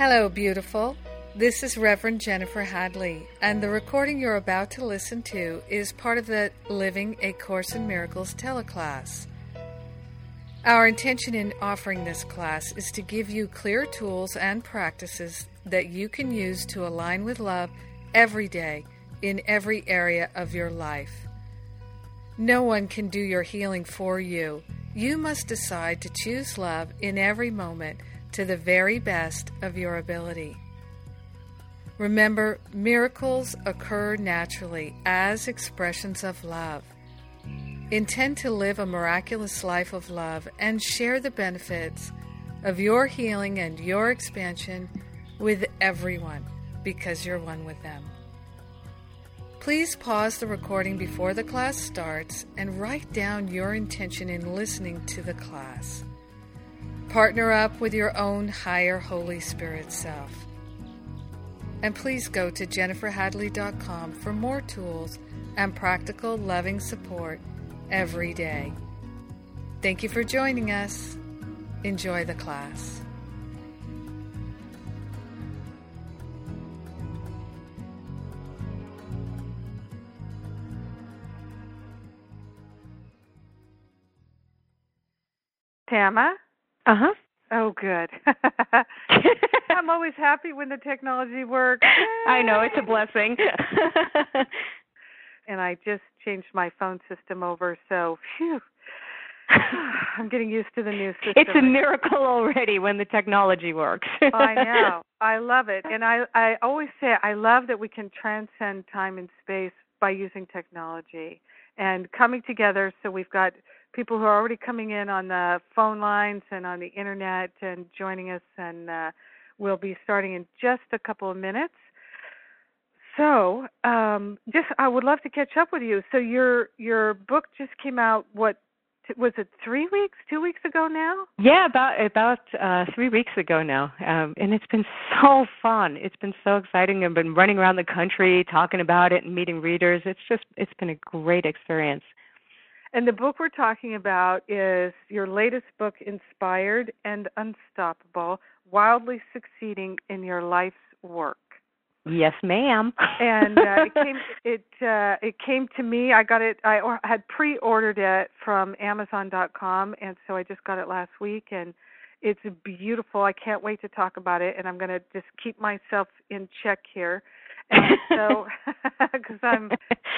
Hello, beautiful. This is Reverend Jennifer Hadley, and the recording you're about to listen to is part of the Living a Course in Miracles teleclass. Our intention in offering this class is to give you clear tools and practices that you can use to align with love every day in every area of your life. No one can do your healing for you. You must decide to choose love in every moment to the very best of your ability. Remember, miracles occur naturally as expressions of love. Intend to live a miraculous life of love and share the benefits of your healing and your expansion with everyone because you're one with them. Please pause the recording before the class starts and write down your intention in listening to the class. Partner up with your own higher Holy Spirit self. And please go to jenniferhadley.com for more tools and practical loving support every day. Thank you for joining us. Enjoy the class. Tama? Uh huh. Oh, good. I'm always happy when the technology works. I know it's a blessing. and I just changed my phone system over, so phew. I'm getting used to the new system. It's a miracle already when the technology works. I know. I love it. And I I always say I love that we can transcend time and space by using technology and coming together so we've got people who are already coming in on the phone lines and on the internet and joining us, and uh, we'll be starting in just a couple of minutes. So, um, just I would love to catch up with you. So your your book just came out. What was it? Three weeks? Two weeks ago now? Yeah, about about uh, three weeks ago now. Um, and it's been so fun. It's been so exciting. I've been running around the country talking about it and meeting readers. It's just it's been a great experience. And the book we're talking about is your latest book, Inspired and Unstoppable Wildly Succeeding in Your Life's Work. Yes, ma'am. and uh, it came it uh, it came to me. I got it. I or, had pre-ordered it from Amazon.com, and so I just got it last week, and it's beautiful. I can't wait to talk about it, and I'm going to just keep myself in check here so because I'm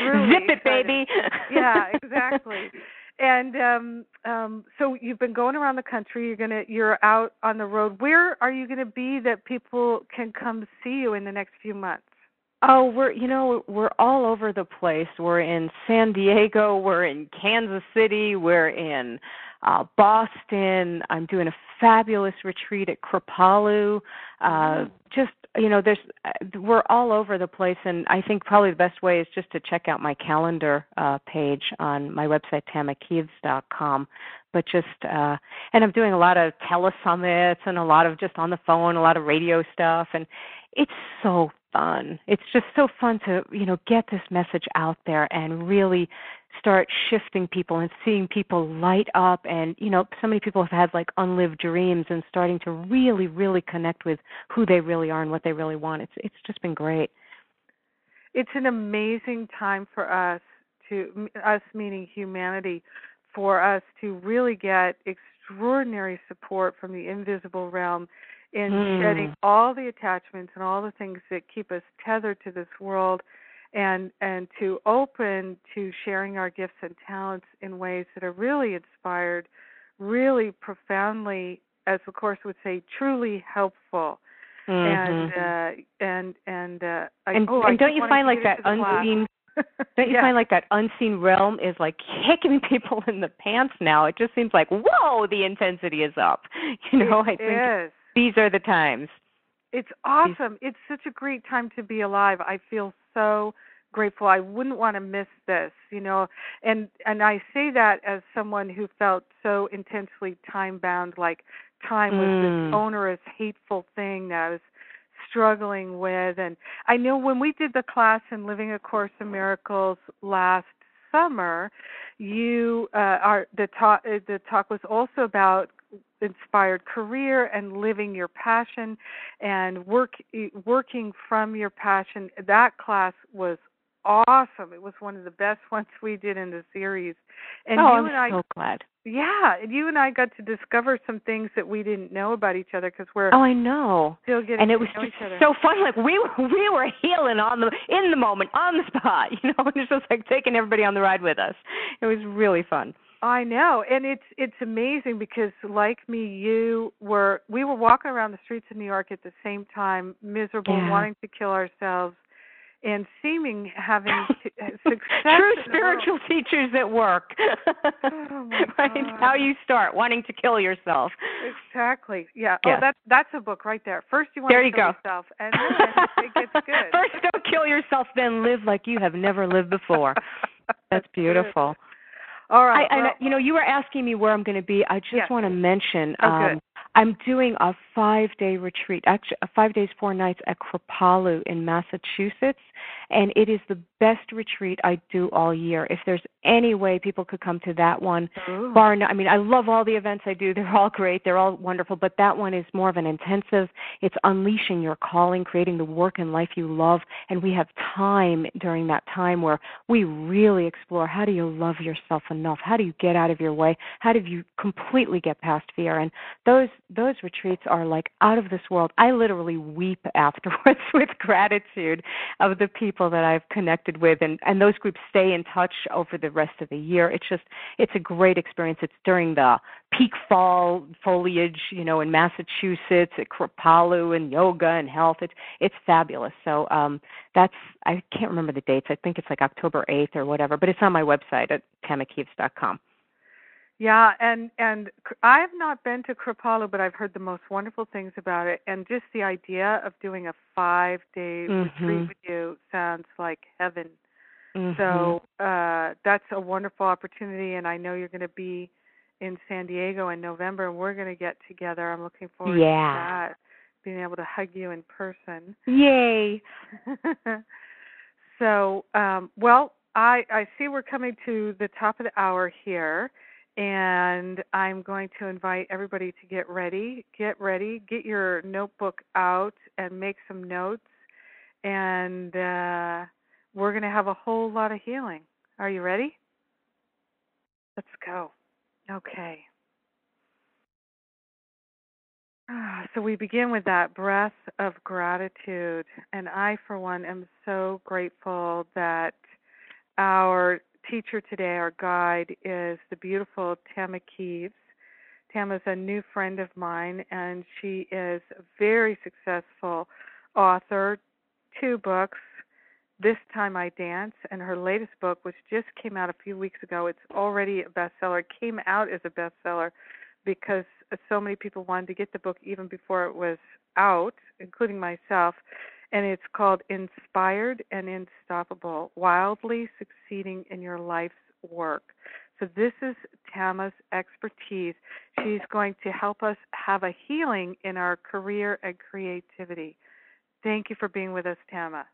really zip it, excited. baby. yeah, exactly. And um, um, so you've been going around the country. You're gonna you're out on the road. Where are you going to be that people can come see you in the next few months? Oh, we're you know we're all over the place. We're in San Diego. We're in Kansas City. We're in uh, Boston. I'm doing a fabulous retreat at Kripalu. Uh, mm-hmm. just you know, there's uh, we're all over the place, and I think probably the best way is just to check out my calendar uh, page on my website tamakieves.com. But just uh, and I'm doing a lot of telesummits and a lot of just on the phone, a lot of radio stuff, and it's so fun. It's just so fun to, you know, get this message out there and really start shifting people and seeing people light up and, you know, so many people have had like unlived dreams and starting to really really connect with who they really are and what they really want. It's it's just been great. It's an amazing time for us to us meaning humanity for us to really get extraordinary support from the invisible realm in mm. shedding all the attachments and all the things that keep us tethered to this world and and to open to sharing our gifts and talents in ways that are really inspired really profoundly as the course would say truly helpful mm-hmm. and uh and and uh I, and, oh, and don't you find like that unseen don't you yeah. find like that unseen realm is like kicking people in the pants now? It just seems like whoa, the intensity is up. You know, it I think is these are the times. It's awesome. It's such a great time to be alive. I feel so grateful. I wouldn't want to miss this, you know. And and I say that as someone who felt so intensely time bound like time was mm. this onerous hateful thing that I was struggling with and I know when we did the class in Living a Course in Miracles last summer, you uh, are the talk. Uh, the talk was also about inspired career and living your passion and work working from your passion. That class was awesome. It was one of the best ones we did in the series. And oh, you I'm and I, so glad. Yeah, and you and I got to discover some things that we didn't know about each other because we're oh, I know, still getting and it was just so fun. Like we we were healing on the in the moment, on the spot. You know, and it was just like taking everybody on the ride with us. It was really fun. I know, and it's it's amazing because like me, you were we were walking around the streets of New York at the same time, miserable, yeah. wanting to kill ourselves and seeming having uh, success. True spiritual teachers at work. oh right? How you start wanting to kill yourself. Exactly. Yeah. Yes. Oh, that's that's a book right there. First you want there to you kill go. yourself, and then it gets good. First, don't kill yourself, then live like you have never lived before. That's beautiful. All right. I, well, I, you know, you were asking me where I'm going to be. I just yes. want to mention. Oh, um, I'm doing a five day retreat, actually, five days, four nights at Kripalu in Massachusetts, and it is the best retreat I do all year. If there's any way people could come to that one, Ooh. bar I mean, I love all the events I do. They're all great. They're all wonderful, but that one is more of an intensive. It's unleashing your calling, creating the work and life you love, and we have time during that time where we really explore how do you love yourself enough? How do you get out of your way? How do you completely get past fear? And those those retreats are like out of this world. I literally weep afterwards with gratitude of the people that I've connected with and and those groups stay in touch over the rest of the year. It's just it's a great experience. It's during the peak fall foliage, you know, in Massachusetts, at Kripalu and yoga and health. It's it's fabulous. So um that's I can't remember the dates. I think it's like October 8th or whatever, but it's on my website at tamakieves.com. Yeah, and and I have not been to Kripalu, but I've heard the most wonderful things about it. And just the idea of doing a five day mm-hmm. retreat with you sounds like heaven. Mm-hmm. So uh, that's a wonderful opportunity, and I know you're going to be in San Diego in November, and we're going to get together. I'm looking forward yeah. to that, being able to hug you in person. Yay! so, um, well, I I see we're coming to the top of the hour here and I'm going to invite everybody to get ready. Get ready, get your notebook out and make some notes. And uh, we're going to have a whole lot of healing. Are you ready? Let's go. Okay. Ah, so we begin with that breath of gratitude. And I, for one, am so grateful that our teacher today, our guide, is the beautiful Tama Kieves. Is a new friend of mine, and she is a very successful author, two books. This Time I Dance, and her latest book, which just came out a few weeks ago, it's already a bestseller. Came out as a bestseller because so many people wanted to get the book even before it was out, including myself and it's called Inspired and Unstoppable Wildly Succeeding in Your Life's Work. So, this is Tama's expertise. She's going to help us have a healing in our career and creativity. Thank you for being with us, Tama.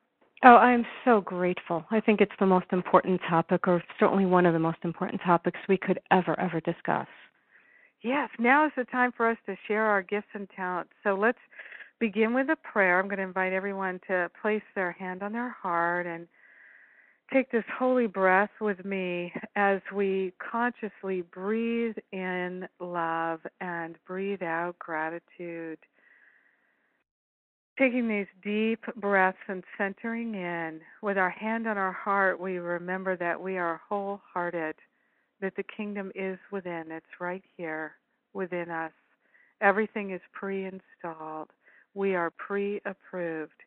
Oh, I'm so grateful. I think it's the most important topic, or certainly one of the most important topics we could ever, ever discuss. Yes, now is the time for us to share our gifts and talents. So let's begin with a prayer. I'm going to invite everyone to place their hand on their heart and take this holy breath with me as we consciously breathe in love and breathe out gratitude. Taking these deep breaths and centering in, with our hand on our heart, we remember that we are wholehearted, that the kingdom is within. It's right here within us. Everything is pre installed we are pre approved.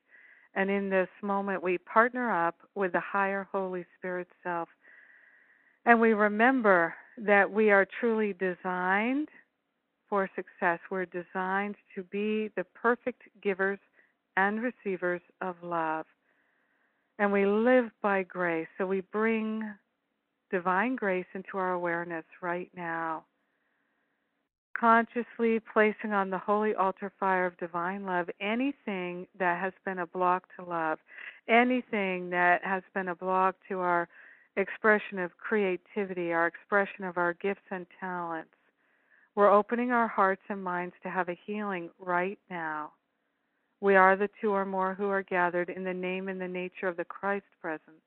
And in this moment, we partner up with the higher Holy Spirit self. And we remember that we are truly designed for success. We're designed to be the perfect givers and receivers of love. And we live by grace. So we bring divine grace into our awareness right now consciously placing on the holy altar fire of divine love anything that has been a block to love, anything that has been a block to our expression of creativity, our expression of our gifts and talents. We're opening our hearts and minds to have a healing right now. We are the two or more who are gathered in the name and the nature of the Christ presence.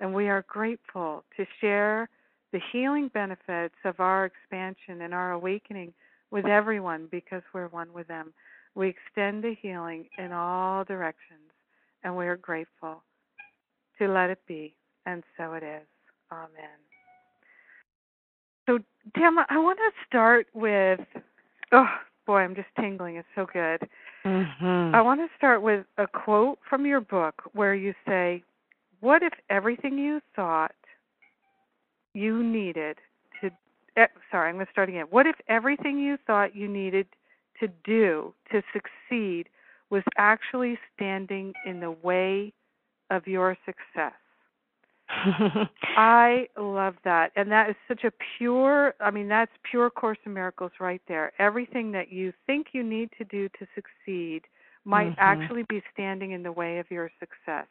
And we are grateful to share the healing benefits of our expansion and our awakening with everyone because we're one with them. We extend the healing in all directions, and we are grateful to let it be, and so it is. Amen. So, Tama, I want to start with, oh boy, I'm just tingling. It's so good. Mm-hmm. I want to start with a quote from your book where you say, What if everything you thought you needed to, eh, sorry, I'm going to start again. What if everything you thought you needed to do to succeed was actually standing in the way of your success. I love that. And that is such a pure, I mean, that's pure Course in Miracles right there. Everything that you think you need to do to succeed might mm-hmm. actually be standing in the way of your success.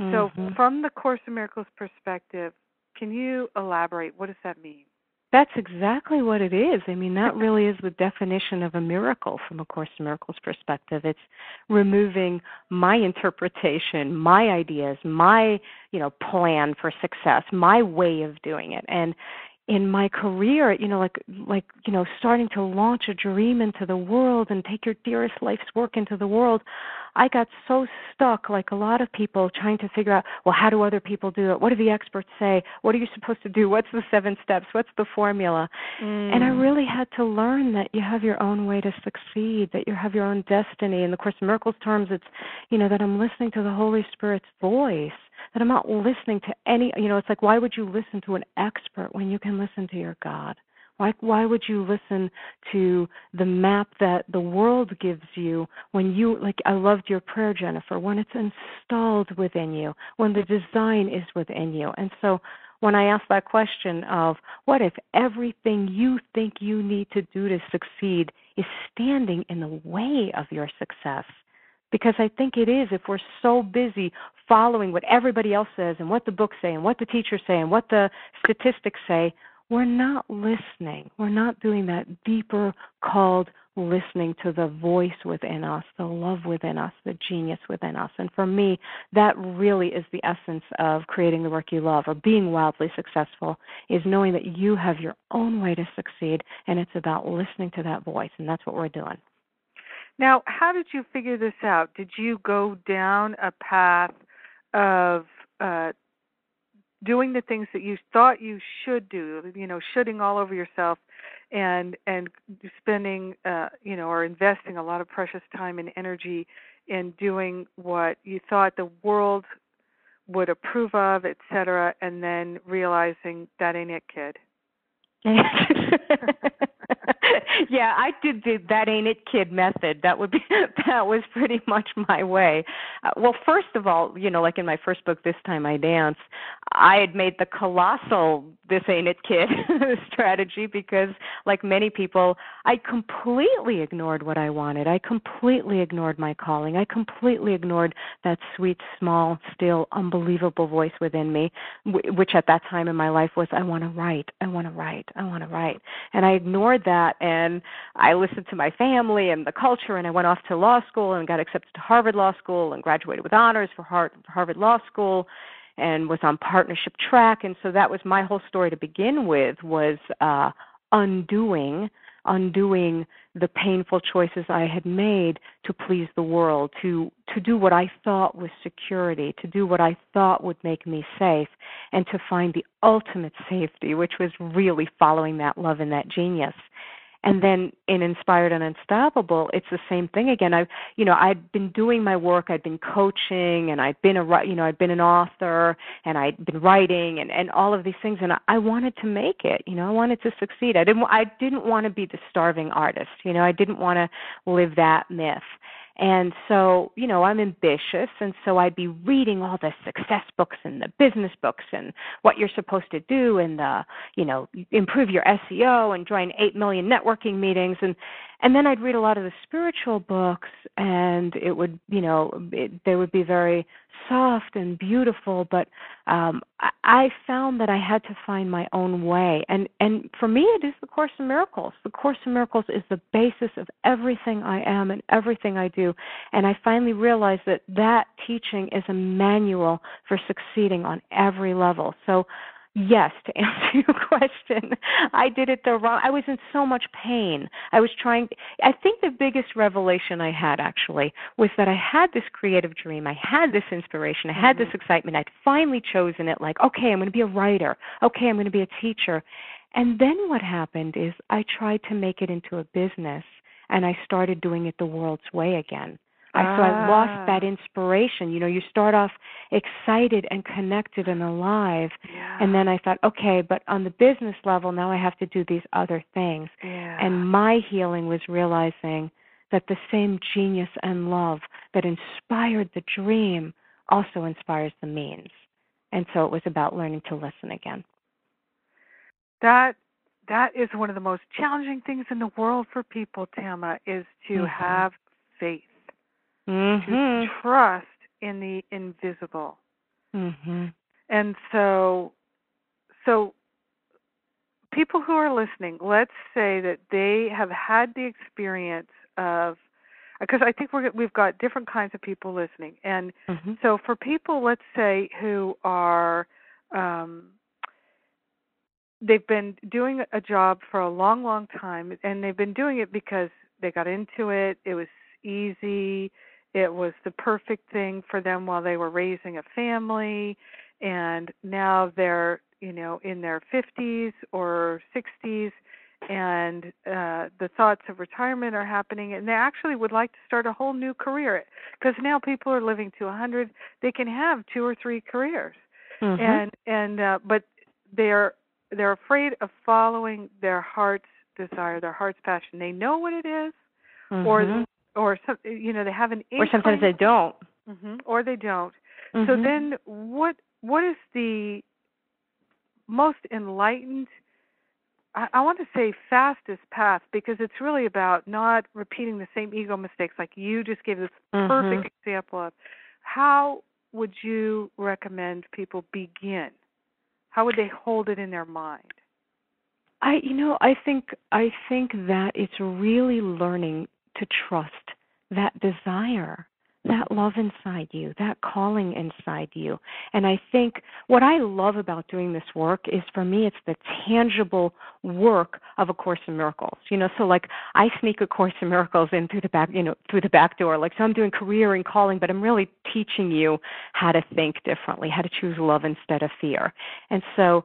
Mm-hmm. So, from the Course in Miracles perspective, can you elaborate? What does that mean? That's exactly what it is. I mean, that really is the definition of a miracle from a Course in Miracles perspective. It's removing my interpretation, my ideas, my, you know, plan for success, my way of doing it. And in my career, you know, like like you know, starting to launch a dream into the world and take your dearest life's work into the world, I got so stuck, like a lot of people, trying to figure out, well, how do other people do it? What do the experts say? What are you supposed to do? What's the seven steps? What's the formula? Mm. And I really had to learn that you have your own way to succeed, that you have your own destiny. In the Course in Miracles terms, it's, you know, that I'm listening to the Holy Spirit's voice that I'm not listening to any, you know, it's like, why would you listen to an expert when you can listen to your God? Why, why would you listen to the map that the world gives you when you, like, I loved your prayer, Jennifer, when it's installed within you, when the design is within you. And so when I ask that question of what if everything you think you need to do to succeed is standing in the way of your success? Because I think it is if we're so busy following what everybody else says and what the books say and what the teachers say and what the statistics say, we're not listening. We're not doing that deeper called listening to the voice within us, the love within us, the genius within us. And for me, that really is the essence of creating the work you love or being wildly successful is knowing that you have your own way to succeed and it's about listening to that voice and that's what we're doing. Now, how did you figure this out? Did you go down a path of uh, doing the things that you thought you should do? You know, shooting all over yourself, and and spending, uh, you know, or investing a lot of precious time and energy in doing what you thought the world would approve of, et cetera, and then realizing that ain't it, kid. yeah, I did the that ain't it kid method. That would be that was pretty much my way. Uh, well, first of all, you know, like in my first book, this time I dance, I had made the colossal this ain't it kid strategy because, like many people, I completely ignored what I wanted. I completely ignored my calling. I completely ignored that sweet, small, still, unbelievable voice within me, which at that time in my life was, I want to write, I want to write, I want to write, and I ignored that and I listened to my family and the culture and I went off to law school and got accepted to Harvard Law School and graduated with honors for Harvard Law School and was on partnership track. And so that was my whole story to begin with was uh undoing undoing the painful choices I had made to please the world, to to do what I thought was security, to do what I thought would make me safe, and to find the ultimate safety, which was really following that love and that genius and then in inspired and unstoppable it's the same thing again. I you know i'd been doing my work. I'd been coaching and i'd been a you know i'd been an author and i'd been writing and and all of these things and i wanted to make it you know i wanted to succeed. I didn't i didn't want to be the starving artist you know i didn't want to live that myth and so, you know, I'm ambitious, and so I'd be reading all the success books and the business books and what you're supposed to do and the, you know, improve your SEO and join 8 million networking meetings. And and then I'd read a lot of the spiritual books, and it would, you know, it, they would be very soft and beautiful. But um, I, I found that I had to find my own way, and and for me, it is the Course in Miracles. The Course in Miracles is the basis of everything I am and everything I do. And I finally realized that that teaching is a manual for succeeding on every level. So Yes, to answer your question, I did it the wrong. I was in so much pain. I was trying. I think the biggest revelation I had actually was that I had this creative dream. I had this inspiration. I had mm-hmm. this excitement. I'd finally chosen it. Like, okay, I'm going to be a writer. Okay, I'm going to be a teacher. And then what happened is I tried to make it into a business, and I started doing it the world's way again. I, so I lost that ah. inspiration. You know, you start off excited and connected and alive, yeah. and then I thought, okay, but on the business level, now I have to do these other things. Yeah. And my healing was realizing that the same genius and love that inspired the dream also inspires the means. And so it was about learning to listen again. That that is one of the most challenging things in the world for people, Tama, is to mm-hmm. have faith mm-hmm. to trust in the invisible. Mm-hmm. And so, so people who are listening, let's say that they have had the experience of, because I think we're, we've got different kinds of people listening, and mm-hmm. so for people, let's say who are um, they've been doing a job for a long, long time, and they've been doing it because they got into it. It was easy it was the perfect thing for them while they were raising a family and now they're you know in their 50s or 60s and uh the thoughts of retirement are happening and they actually would like to start a whole new career because now people are living to a 100 they can have two or three careers mm-hmm. and and uh but they're they're afraid of following their heart's desire their heart's passion they know what it is, mm-hmm. or or some you know they have an or sometimes they don't. Mm-hmm, or they don't. Mm-hmm. so then what what is the most enlightened I, I want to say fastest path because it's really about not repeating the same ego mistakes like you just gave this mm-hmm. perfect example of. How would you recommend people begin? How would they hold it in their mind? I you know I think I think that it's really learning to trust that desire, that love inside you, that calling inside you. And I think what I love about doing this work is for me it's the tangible work of a course in miracles. You know, so like I sneak a course in miracles in through the back, you know, through the back door. Like so I'm doing career and calling, but I'm really teaching you how to think differently, how to choose love instead of fear. And so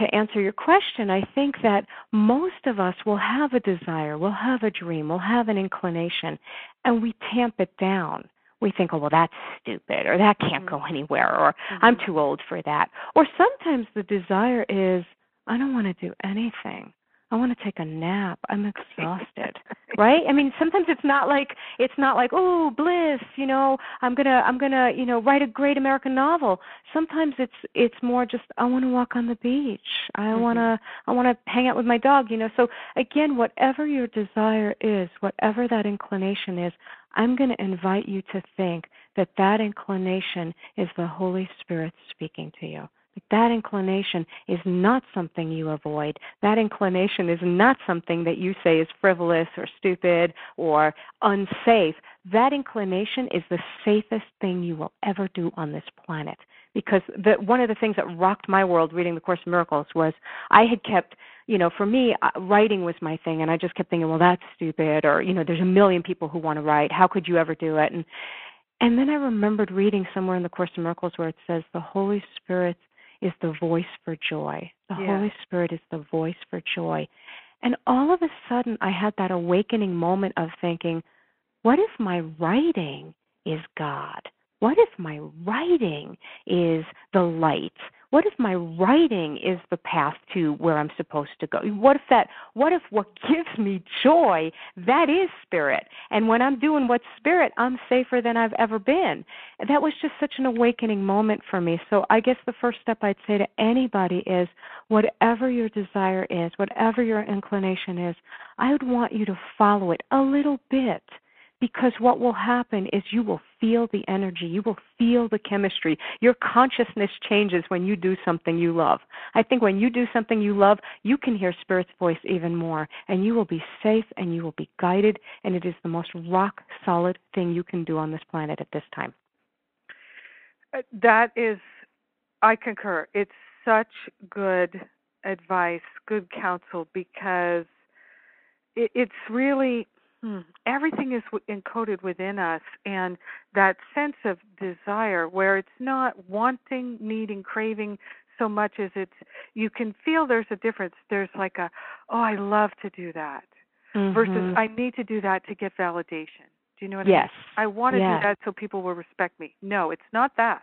to answer your question, I think that most of us will have a desire, will have a dream, will have an inclination, and we tamp it down. We think, oh, well, that's stupid, or that can't mm-hmm. go anywhere, or mm-hmm. I'm too old for that. Or sometimes the desire is, I don't want to do anything. I want to take a nap. I'm exhausted. right? I mean, sometimes it's not like it's not like, "Oh, bliss, you know, I'm going to I'm going to, you know, write a great American novel." Sometimes it's it's more just I want to walk on the beach. I mm-hmm. want to I want to hang out with my dog, you know. So again, whatever your desire is, whatever that inclination is, I'm going to invite you to think that that inclination is the Holy Spirit speaking to you. That inclination is not something you avoid. That inclination is not something that you say is frivolous or stupid or unsafe. That inclination is the safest thing you will ever do on this planet. Because the, one of the things that rocked my world reading the Course in Miracles was I had kept, you know, for me, uh, writing was my thing, and I just kept thinking, well, that's stupid, or you know, there's a million people who want to write. How could you ever do it? And and then I remembered reading somewhere in the Course in Miracles where it says the Holy Spirit is the voice for joy. The yeah. Holy Spirit is the voice for joy. And all of a sudden, I had that awakening moment of thinking, what if my writing is God? What if my writing is the light? What if my writing is the path to where I'm supposed to go? What if that what if what gives me joy that is spirit? And when I'm doing what's spirit, I'm safer than I've ever been. That was just such an awakening moment for me. So I guess the first step I'd say to anybody is whatever your desire is, whatever your inclination is, I would want you to follow it a little bit because what will happen is you will feel the energy, you will feel the chemistry. Your consciousness changes when you do something you love. I think when you do something you love, you can hear Spirit's voice even more, and you will be safe and you will be guided, and it is the most rock solid thing you can do on this planet at this time. Uh, that is, I concur. It's such good advice, good counsel, because it's really Hmm. Everything is encoded within us, and that sense of desire, where it's not wanting, needing, craving so much as it's, you can feel there's a difference. There's like a, oh, I love to do that, mm-hmm. versus I need to do that to get validation. Do you know what yes. I mean? I want to do that so people will respect me. No, it's not that.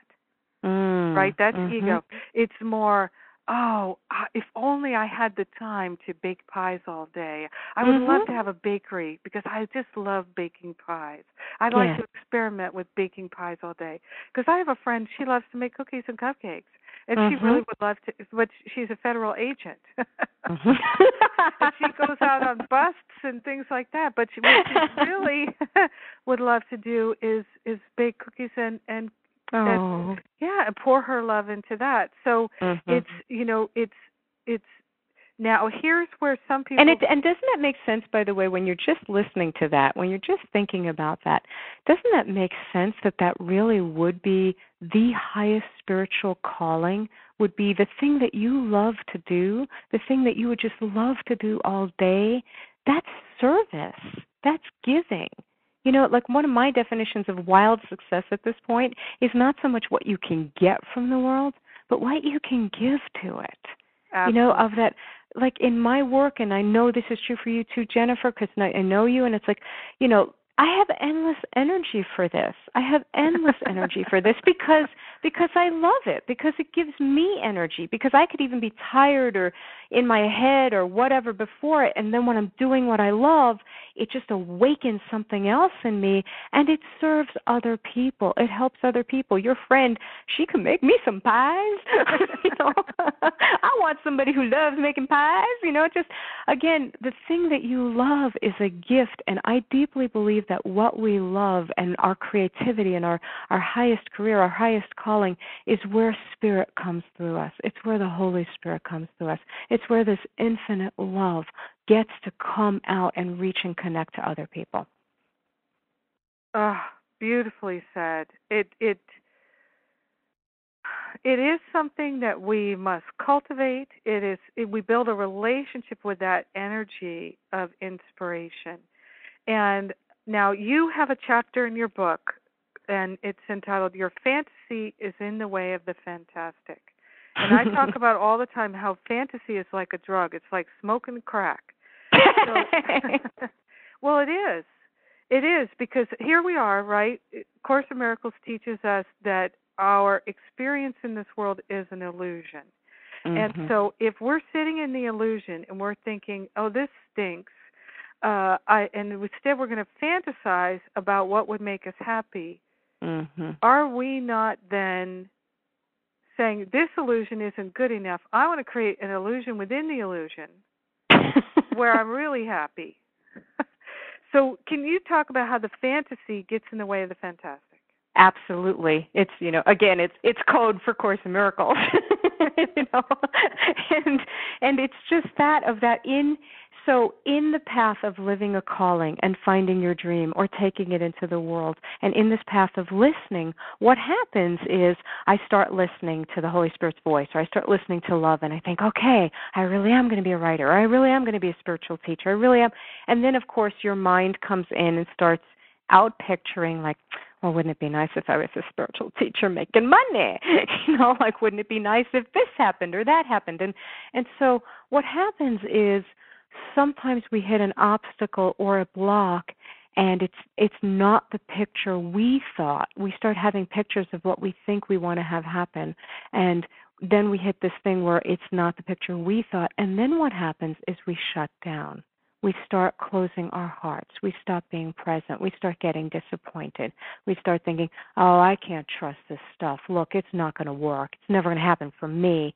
Mm. Right? That's mm-hmm. ego. It's more, oh, if only I had the time to bake pies all day. I would mm-hmm. love to have a bakery because I just love baking pies. I'd like yeah. to experiment with baking pies all day because I have a friend she loves to make cookies and cupcakes. And mm-hmm. she really would love to, but she's a federal agent. mm-hmm. and she goes out on busts and things like that. But she, what she really would love to do is is bake cookies and and Oh. yeah, and pour her love into that. So mm-hmm. it's you know it's it's now here's where some people and it and doesn't that make sense by the way when you're just listening to that when you're just thinking about that doesn't that make sense that that really would be the highest spiritual calling would be the thing that you love to do the thing that you would just love to do all day that's service that's giving you know, like one of my definitions of wild success at this point is not so much what you can get from the world, but what you can give to it. Absolutely. You know, of that, like in my work, and I know this is true for you too, Jennifer, because I know you, and it's like, you know, I have endless energy for this. I have endless energy for this because because I love it, because it gives me energy, because I could even be tired or in my head or whatever before it and then when I'm doing what I love, it just awakens something else in me and it serves other people. It helps other people. Your friend, she can make me some pies. you know. I want somebody who loves making pies, you know, just again, the thing that you love is a gift and I deeply believe that what we love and our creativity and our our highest career, our highest calling is where spirit comes through us. It's where the Holy Spirit comes through us. It's where this infinite love gets to come out and reach and connect to other people. Oh, beautifully said. It it it is something that we must cultivate. It is it, we build a relationship with that energy of inspiration. And now you have a chapter in your book and it's entitled Your Fantasy is in the Way of the Fantastic. And I talk about all the time how fantasy is like a drug. It's like smoking crack. So, well, it is. It is because here we are, right? Course in Miracles teaches us that our experience in this world is an illusion. Mm-hmm. And so if we're sitting in the illusion and we're thinking, "Oh, this stinks," uh I and instead we're going to fantasize about what would make us happy. Mm-hmm. Are we not then saying this illusion isn't good enough? I want to create an illusion within the illusion where I'm really happy. so, can you talk about how the fantasy gets in the way of the fantastic? Absolutely. It's you know again it's it's code for Course in Miracles. you know, and and it's just that of that in so, in the path of living a calling and finding your dream or taking it into the world, and in this path of listening, what happens is I start listening to the Holy Spirit's voice, or I start listening to love, and I think, okay, I really am going to be a writer, or I really am going to be a spiritual teacher, I really am. And then, of course, your mind comes in and starts out picturing, like, well, wouldn't it be nice if I was a spiritual teacher making money? you know, like, wouldn't it be nice if this happened or that happened? And and so what happens is sometimes we hit an obstacle or a block and it's it's not the picture we thought we start having pictures of what we think we want to have happen and then we hit this thing where it's not the picture we thought. And then what happens is we shut down. We start closing our hearts. We stop being present. We start getting disappointed. We start thinking, oh, I can't trust this stuff. Look, it's not going to work. It's never going to happen for me.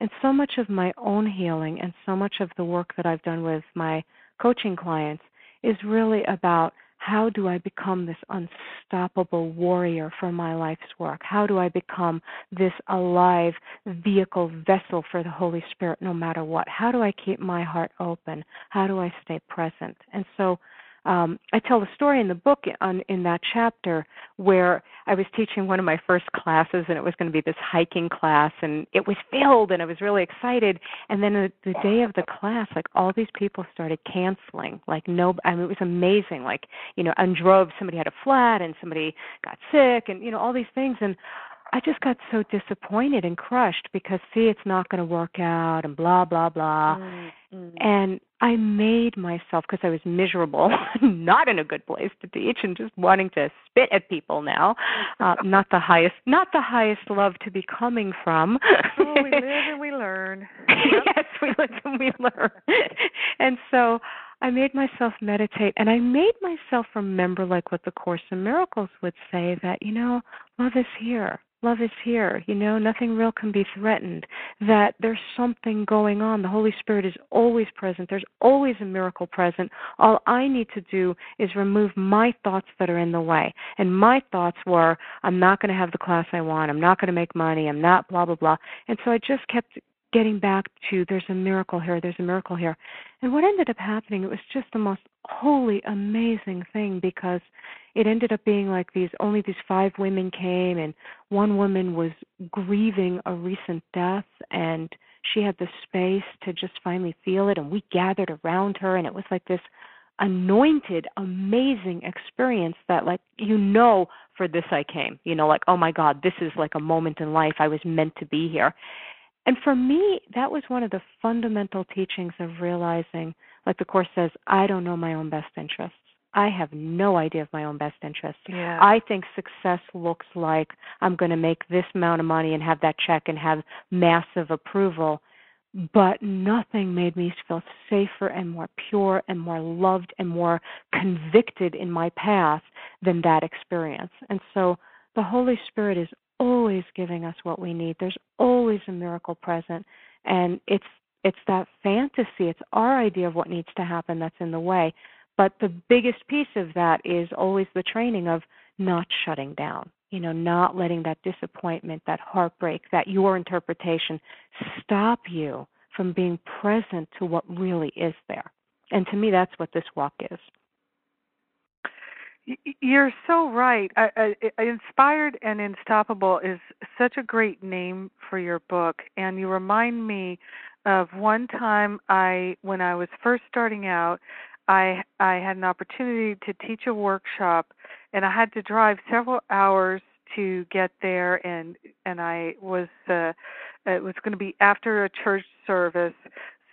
And so much of my own healing and so much of the work that I've done with my coaching clients is really about how do I become this unstoppable warrior for my life's work? How do I become this alive vehicle, vessel for the Holy Spirit no matter what? How do I keep my heart open? How do I stay present? And so um, I tell the story in the book on, in that chapter where I was teaching one of my first classes, and it was going to be this hiking class, and it was filled, and I was really excited. And then the, the day of the class, like all these people started canceling. Like no, I mean, it was amazing. Like you know, on drove, somebody had a flat, and somebody got sick, and you know all these things, and I just got so disappointed and crushed because see it's not going to work out and blah blah blah. Mm-hmm. And I made myself because I was miserable, not in a good place to teach and just wanting to spit at people now. Uh, not the highest not the highest love to be coming from. oh, we live and we learn. Yes, we live and we learn. and so I made myself meditate and I made myself remember like what the Course in Miracles would say that, you know, love is here love is here. You know nothing real can be threatened. That there's something going on. The holy spirit is always present. There's always a miracle present. All i need to do is remove my thoughts that are in the way. And my thoughts were i'm not going to have the class i want. I'm not going to make money. I'm not blah blah blah. And so i just kept getting back to there's a miracle here there's a miracle here. And what ended up happening it was just the most holy amazing thing because it ended up being like these only these five women came and one woman was grieving a recent death and she had the space to just finally feel it and we gathered around her and it was like this anointed amazing experience that like you know for this I came you know like oh my god this is like a moment in life I was meant to be here and for me that was one of the fundamental teachings of realizing like the course says I don't know my own best interests I have no idea of my own best interest. Yeah. I think success looks like I'm going to make this amount of money and have that check and have massive approval. But nothing made me feel safer and more pure and more loved and more convicted in my path than that experience. And so the Holy Spirit is always giving us what we need. There's always a miracle present. And it's it's that fantasy, it's our idea of what needs to happen that's in the way. But the biggest piece of that is always the training of not shutting down, you know, not letting that disappointment, that heartbreak, that your interpretation stop you from being present to what really is there. And to me, that's what this walk is. You're so right. I, I, Inspired and Unstoppable is such a great name for your book, and you remind me of one time I, when I was first starting out, I I had an opportunity to teach a workshop and I had to drive several hours to get there and and I was uh it was going to be after a church service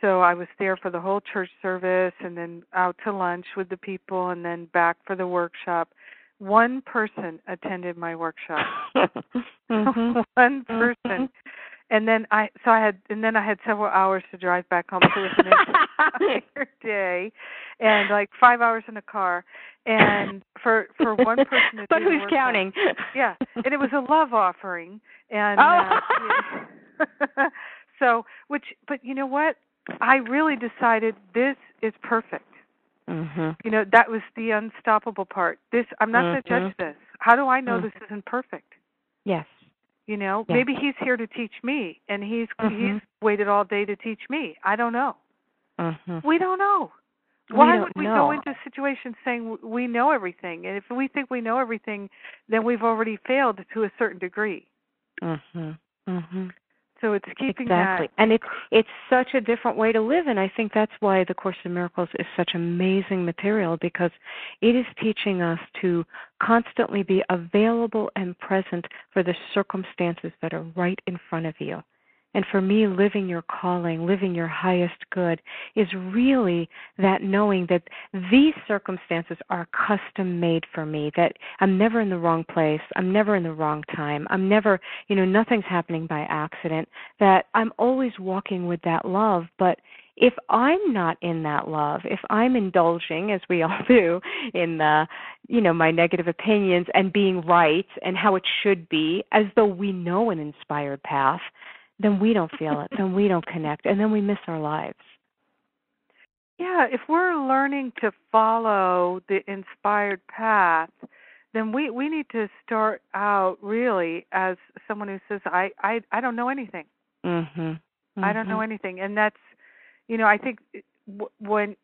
so I was there for the whole church service and then out to lunch with the people and then back for the workshop one person attended my workshop mm-hmm. one person mm-hmm and then I so I had and then I had several hours to drive back home. So it was an entire day, and like five hours in the car. And for for one person, to but who's counting? yeah, and it was a love offering, and oh. uh, so which but you know what? I really decided this is perfect. Mm-hmm. You know that was the unstoppable part. This I'm not mm-hmm. going to judge this. How do I know mm-hmm. this isn't perfect? Yes. You know, yeah. maybe he's here to teach me, and he's mm-hmm. he's waited all day to teach me. I don't know. Mm-hmm. We don't know. Why we would we know. go into situations saying we know everything? And if we think we know everything, then we've already failed to a certain degree. Mhm. Mhm. So it's keeping exactly. that. And it's it's such a different way to live, and I think that's why the Course in Miracles is such amazing material because it is teaching us to constantly be available and present for the circumstances that are right in front of you. And for me, living your calling, living your highest good, is really that knowing that these circumstances are custom made for me, that I'm never in the wrong place, I'm never in the wrong time, I'm never, you know, nothing's happening by accident, that I'm always walking with that love. But if I'm not in that love, if I'm indulging, as we all do, in the, you know, my negative opinions and being right and how it should be, as though we know an inspired path, then we don't feel it, then we don't connect, and then we miss our lives. Yeah, if we're learning to follow the inspired path, then we we need to start out really as someone who says I I I don't know anything. Mhm. Mm-hmm. I don't know Mm-hmm. anything, and that's you know I think when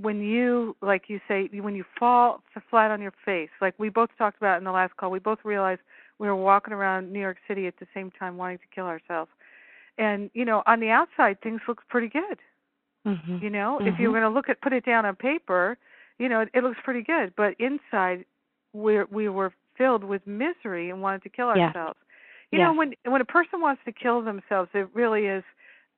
when you like you say when you fall flat on your face, like we both talked about in the last call, we both realized we were walking around New York City at the same time wanting to kill ourselves and you know on the outside things look pretty good Mhm. you know if Mhm. you're going to look at put it down on paper you know it, it looks pretty good but inside we we were filled with misery and wanted to kill Yes. ourselves you know when when a person wants to kill themselves it really is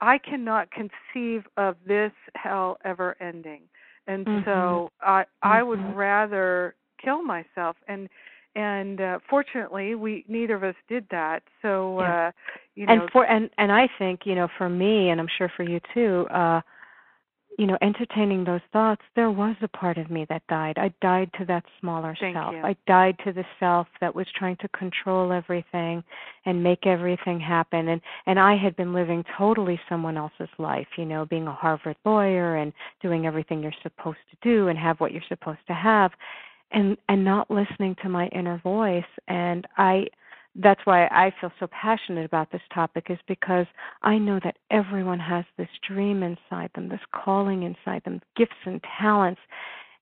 i cannot conceive of this hell ever ending and Mhm. so i i would rather kill myself and and uh, fortunately we neither of us did that. So Yeah. uh you know and for and and I think you know for me and I'm sure for you too uh you know entertaining those thoughts there was a part of me that died. I died to that smaller Thank self. you. I died to the self that was trying to control everything and make everything happen. And and I had been living totally someone else's life you know being a Harvard lawyer and doing everything you're supposed to do and have what you're supposed to have and and not listening to my inner voice and I that's why I feel so passionate about this topic is because I know that everyone has this dream inside them, this calling inside them, gifts and talents.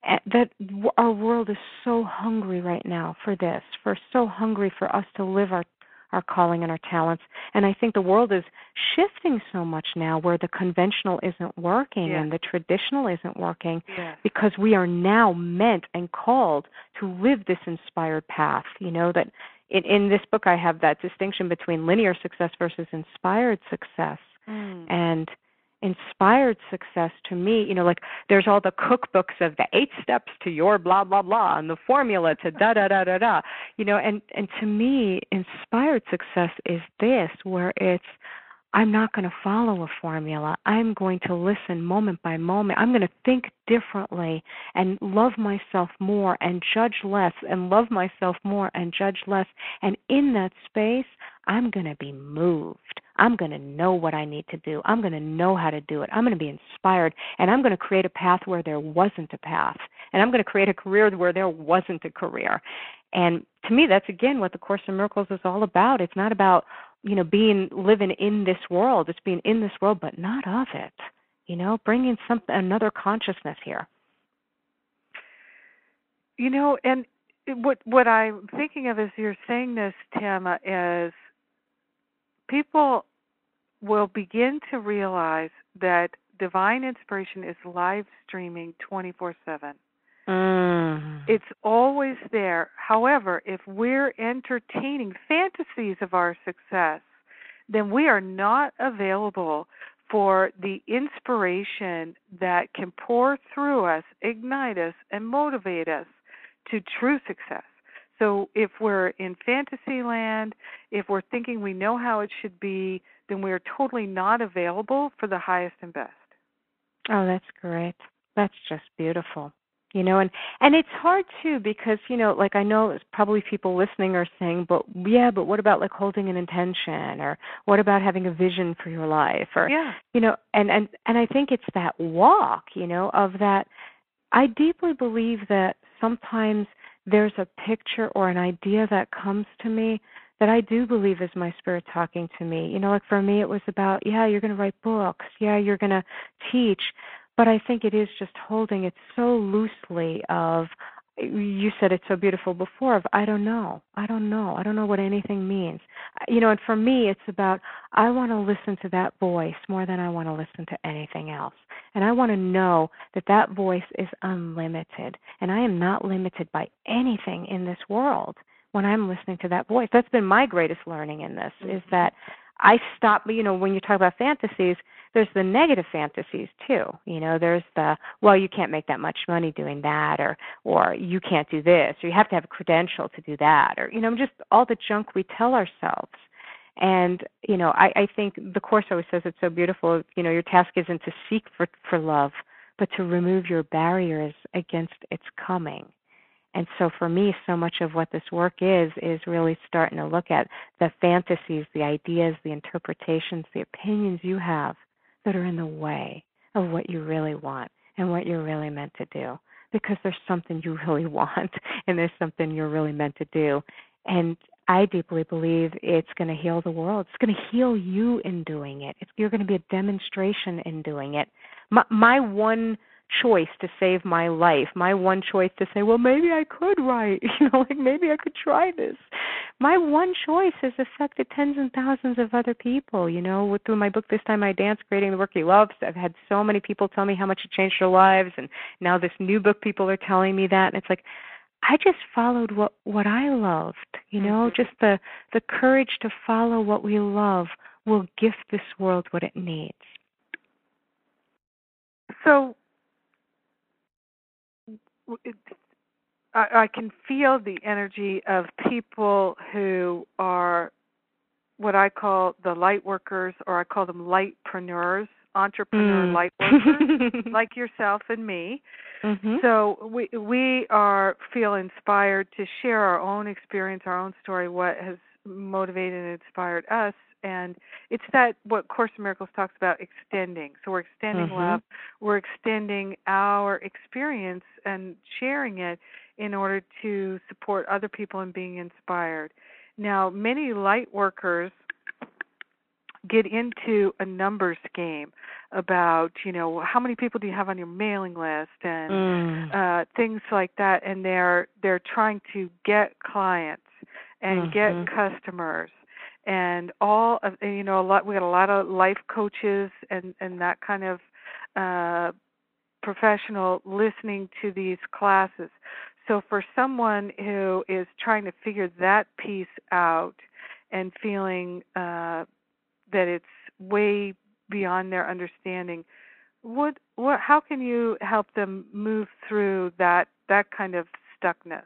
eh, That our world is so hungry right now for this, for so hungry for us to live our our calling and our talents. And I think the world is shifting so much now where the conventional isn't working and the traditional isn't working because we are now meant and called to live this inspired path. You know that in, in this book I have that distinction between linear success versus inspired success. Mm. And inspired success to me, you know, like there's all the cookbooks of the eight steps to your blah blah blah and the formula to da da da da da. You know, and and to me inspired success is this where it's I'm not going to follow a formula. I'm going to listen moment by moment. I'm going to think differently and love myself more and judge less and love myself more and judge less. And in that space, I'm going to be moved. I'm going to know what I need to do. I'm going to know how to do it. I'm going to be inspired. And I'm going to create a path where there wasn't a path. And I'm going to create a career where there wasn't a career. And to me, that's again what the Course in Miracles is all about. It's not about you know being living in this world it's being in this world but not of it you know bringing some another consciousness here You know, and what what I'm thinking of as you're saying this, Tama, is people will begin to realize that divine inspiration is live streaming 24/7. Mm. It's always there. However, if we're entertaining fantasies of our success, then we are not available for the inspiration that can pour through us, ignite us, and motivate us to true success. So if we're in fantasy land, if we're thinking we know how it should be, then we are totally not available for the highest and best. oh that's great that's just beautiful you know and and it's hard too because you know like i know it's probably people listening are saying but yeah but what about like holding an intention or what about having a vision for your life? or Yeah. you know and and and i think it's that walk you know of that i deeply believe that sometimes there's a picture or an idea that comes to me that i do believe is my spirit talking to me. You know like for me it was about yeah you're going to write books. Yeah you're going to teach but i think it is just holding it so loosely of you said it so beautiful before of i don't know i don't know i don't know what anything means. You know and for me it's about i want to listen to that voice more than i want to listen to anything else. And i want to know that that voice is unlimited and i am not limited by anything in this world when i'm listening to that voice. That's been my greatest learning in this is mm-hmm. that I stop, you know, when you talk about fantasies, there's the negative fantasies too. You know, there's the well, you can't make that much money doing that, or or you can't do this, or you have to have a credential to do that, or you know, just all the junk we tell ourselves. And you know, I, I think the course always says it's so beautiful. You know, your task isn't to seek for for love, but to remove your barriers against its coming. And so for me, so much of what this work is, is really starting to look at the fantasies, the ideas, the interpretations, the opinions you have that are in the way of what you really want and what you're really meant to do. Because there's something you really want and there's something you're really meant to do. And I deeply believe it's going to heal the world. It's going to heal you in doing it. It's, you're going to be a demonstration in doing it. My, my one choice to save my life, my one choice to say, well, maybe I could write, you know, like maybe I could try this. My one choice has affected tens and thousands of other people, you know, through my book This Time I Dance, Creating the Work You Love. I've had so many people tell me how much it changed their lives and now this new book people are telling me that and it's like I just followed what what I loved, you know, mm-hmm. just the the courage to follow what we love will gift this world what it needs. So I, I can feel the energy of people who are what I call the light workers, or I call them lightpreneurs, entrepreneur mm. light workers, like yourself and me. Mm-hmm. So we we are feel inspired to share our own experience, our own story, what has motivated and inspired us, and it's that what course in miracles talks about extending so we're extending mm-hmm. love we're extending our experience and sharing it in order to support other people in being inspired now many light workers get into a numbers game about you know how many people do you have on your mailing list and mm. uh things like that and they're they're trying to get clients and mm-hmm. get customers and all of you know a lot we got a lot of life coaches and and that kind of uh professional listening to these classes. So for someone who is trying to figure that piece out and feeling uh that it's way beyond their understanding what what how can you help them move through that that kind of stuckness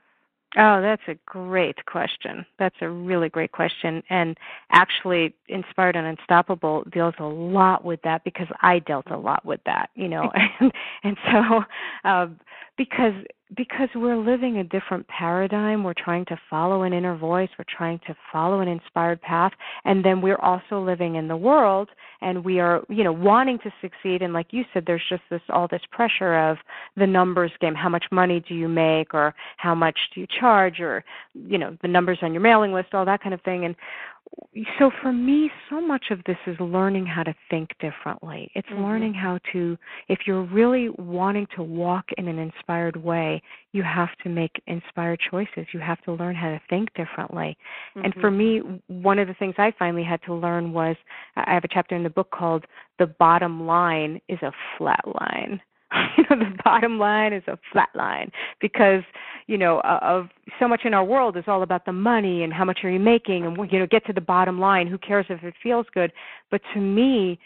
Oh, that's a great question. That's a really great question. And actually, Inspired and Unstoppable deals a lot with that because I dealt a lot with that, you know. and, and so, uh, because because we're living a different paradigm. We're trying to follow an inner voice. We're trying to follow an inspired path. And then we're also living in the world and we are you know wanting to succeed. And like you said there's just this all this pressure of the numbers game. How much money do you make or how much do you charge or you know the numbers on your mailing list all that kind of thing. And so for me so much of this is learning how to think differently it's mm-hmm. learning how to if you're really wanting to walk in an inspired way you have to make inspired choices you have to learn how to think differently mm-hmm. and for mm-hmm. me one of the things i finally had to learn was i have a chapter in the book called the bottom line is a flat line you know the bottom line is a flat line because you know of so much in our world is all about the money and how much are you making and you know get to the bottom line who cares if it feels good. But to me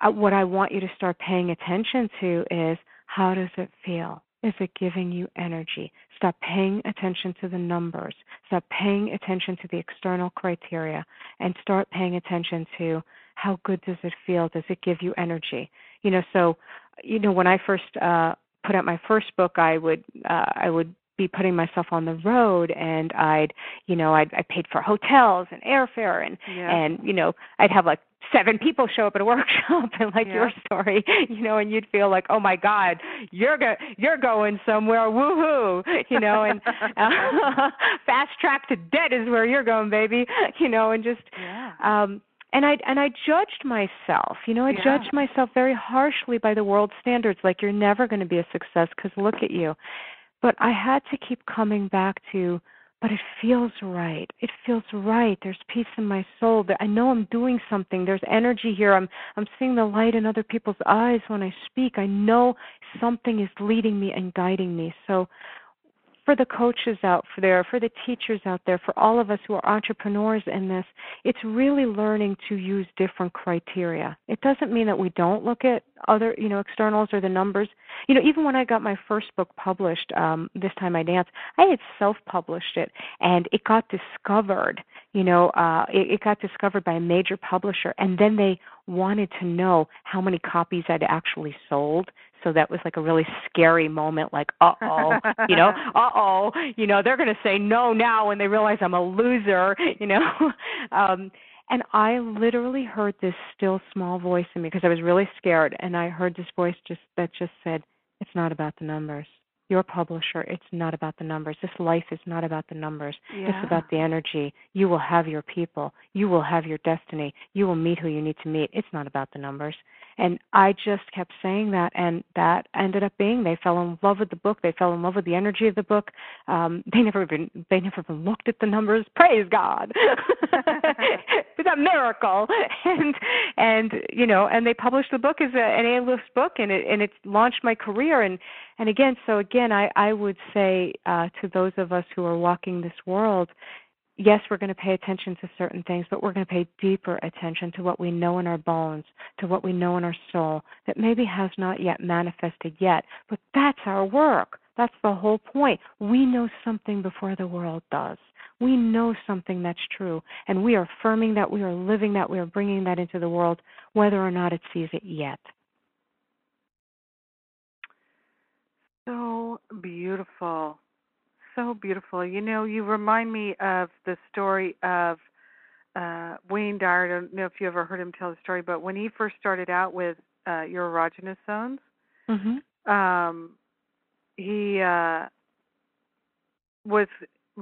uh, what i want you to start paying attention to is how does it feel? Is it giving you energy? Stop paying attention to the numbers. Stop paying attention to the external criteria and start paying attention to how good does it feel? Does it give you energy? You know so you know when i first uh put out my first book i would uh i would be putting myself on the road and I'd you know I'd I paid for hotels and airfare and yeah. and you know I'd have like seven people show up at a workshop and like yeah. your story you know and you'd feel like oh my god you're go you're going somewhere woohoo you know and uh, fast track to debt is where you're going baby you know and just yeah. um and I and I judged myself. You know, I yeah. judged myself very harshly by the world standards. Like you're never going to be a success because look at you. But I had to keep coming back to, but it feels right. It feels right. There's peace in my soul. I know I'm doing something. There's energy here. I'm I'm seeing the light in other people's eyes when I speak. I know something is leading me and guiding me. So for the coaches out there, for the teachers out there, for all of us who are entrepreneurs in this, it's really learning to use different criteria. It doesn't mean that we don't look at other, you know, externals or the numbers. You know, even when I got my first book published, um, this time I dance, I had self-published it, and it got discovered. You know, uh, it, it got discovered by a major publisher, and then they wanted to know how many copies I'd actually sold so that was like a really scary moment like uh-oh you know uh-oh you know they're going to say no now when they realize i'm a loser you know? Um and i literally heard this still small voice in me because i was really scared and i heard this voice just that just said it's not about the numbers. Your publisher it's not about the numbers. This life is not about the numbers. Yeah. it's about the energy. You will have your people. You will have your destiny. You will meet who you need to meet. It's not about the numbers and I just kept saying that, and that ended up being they fell in love with the book. They fell in love with the energy of the book. Um, they never even they never even looked at the numbers. Praise God, it's a miracle. And and you know, and they published the book as a, an A-list book, and it and it launched my career. And and again, so again, I I would say uh, to those of us who are walking this world, yes, we're going to pay attention to certain things, but we're going to pay deeper attention to what we know in our bones, to what we know in our soul that maybe has not yet manifested yet. But that's our work. That's the whole point. We know something before the world does. We know something that's true, and we are affirming that, we are living that, we are bringing that into the world, whether or not it sees it yet. So beautiful so beautiful. You know, you remind me of the story of uh, Wayne Dyer. I don't know if you ever heard him tell the story, but when he first started out with uh, your Erroneous Zones, mm-hmm. um, he uh, was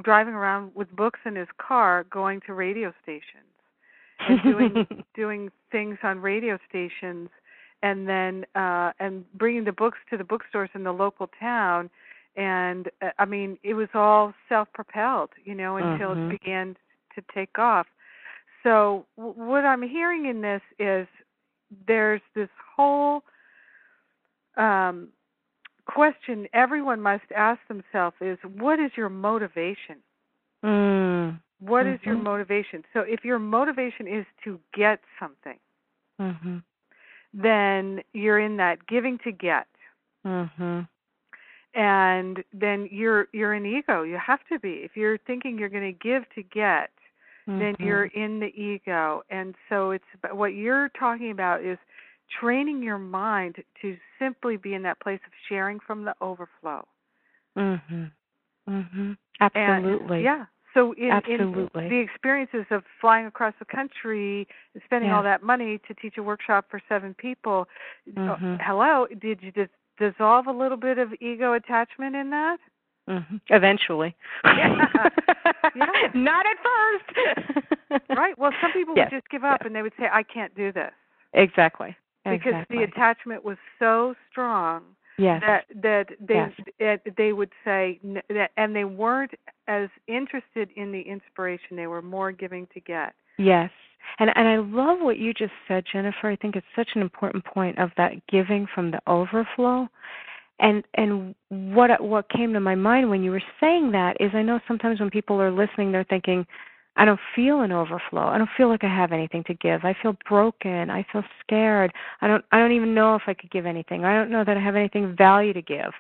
driving around with books in his car, going to radio stations and doing doing things on radio stations, and then uh, and bringing the books to the bookstores in the local town and uh, I mean it was all self-propelled, you know, until mm-hmm. it began to take off. So w- what I'm hearing in this is there's this whole um, question everyone must ask themselves is what is your motivation? Mm. What mm-hmm. is your motivation? So if your motivation is to get something, mm-hmm. then you're in that giving to get. Mm-hmm and then you're you're an ego you have to be if you're thinking you're going to give to get mm-hmm. then you're in the ego and so it's what you're talking about is training your mind to simply be in that place of sharing from the overflow mhm mhm absolutely and, yeah so in, absolutely. in the experiences of flying across the country and spending yeah. all that money to teach a workshop for seven people mm-hmm. hello did you just dissolve a little bit of ego attachment in that? Mm-hmm. Eventually. Yeah. yeah. Not at first. right. Well, some people yes. would just give up yeah. and they would say, I can't do this. Exactly. Because exactly. the attachment was so strong yes. that that they yes. they would say that and they weren't as interested in the inspiration they were more giving to get yes and and I love what you just said, Jennifer. I think it's such an important point of that giving from the overflow. And and what what came to my mind when you were saying that is I know sometimes when people are listening they're thinking I don't feel an overflow. I don't feel like I have anything to give. I feel broken. I feel scared. I don't I don't even know if I could give anything. I don't know that I have anything value to give.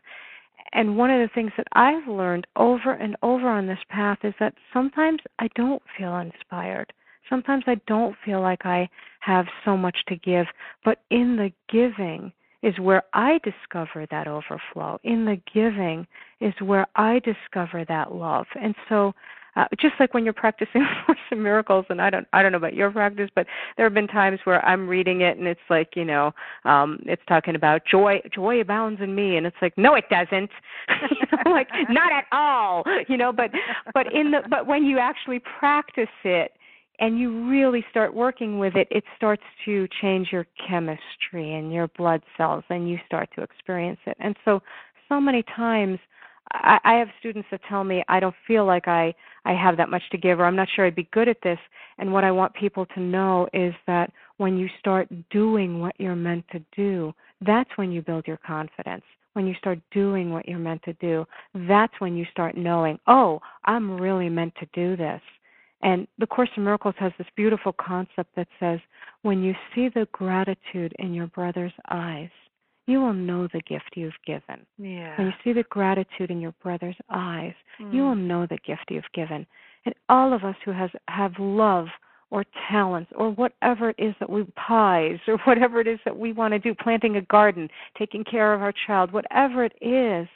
And one of the things that I've learned over and over on this path is that sometimes I don't feel inspired. Sometimes I don't feel like I have so much to give, but in the giving is where I discover that overflow. In the giving is where I discover that love. And so uh, just like when you're practicing Course in Miracles, and I don't, I don't know about your practice, but there have been times where I'm reading it and it's like, you know, um, it's talking about joy, joy abounds in me, and it's like, no, it doesn't, you know, like not at all, you know. But, but in the, but when you actually practice it, and you really start working with it, it starts to change your chemistry and your blood cells, and you start to experience it. And so, so many times, I, I have students that tell me I don't feel like I I have that much to give, or I'm not sure I'd be good at this. And what I want people to know is that when you start doing what you're meant to do, that's when you build your confidence. When you start doing what you're meant to do, that's when you start knowing, oh, I'm really meant to do this. And the Course in Miracles has this beautiful concept that says, when you see the gratitude in your brother's eyes, you will know the gift you've given. Yeah. When you see the gratitude in your brother's eyes, mm. you will know the gift you've given. And all of us who has have love or talents or whatever it is that we pies or whatever it is that we want to do, planting a garden, taking care of our child, whatever it is,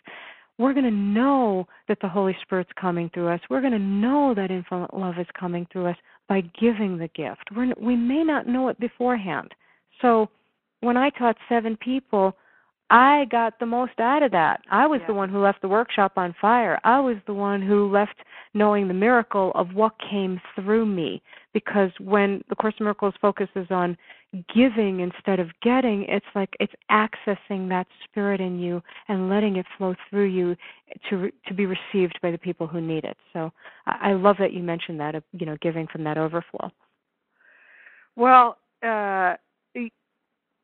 we're going to know that the Holy Spirit's coming through us. We're going to know that infinite love is coming through us by giving the gift. We're, we may not know it beforehand. So when I taught seven people, I got the most out of that. I was yeah. the one who left the workshop on fire. I was the one who left knowing the miracle of what came through me. Because when the Course in Miracles focuses on giving instead of getting, it's like it's accessing that spirit in you and letting it flow through you to to be received by the people who need it. So I, love that you mentioned that, you know, giving from that overflow. Well, uh,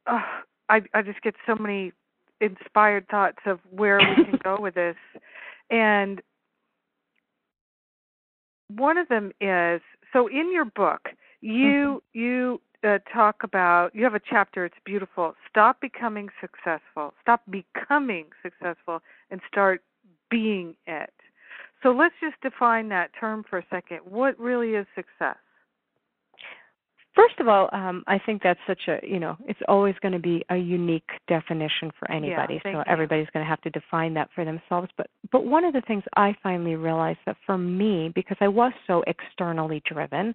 uh, I I just get so many inspired thoughts of where we can go with this, and one of them is so in your book you mm-hmm. you uh, talk about you have a chapter it's beautiful stop becoming successful stop becoming successful and start being it so let's just define that term for a second what really is success First of all, um, I think that's such a you know it's always going to be a unique definition for anybody. Yeah, so you. everybody's going to have to define that for themselves. But but one of the things I finally realized that for me, because I was so externally driven,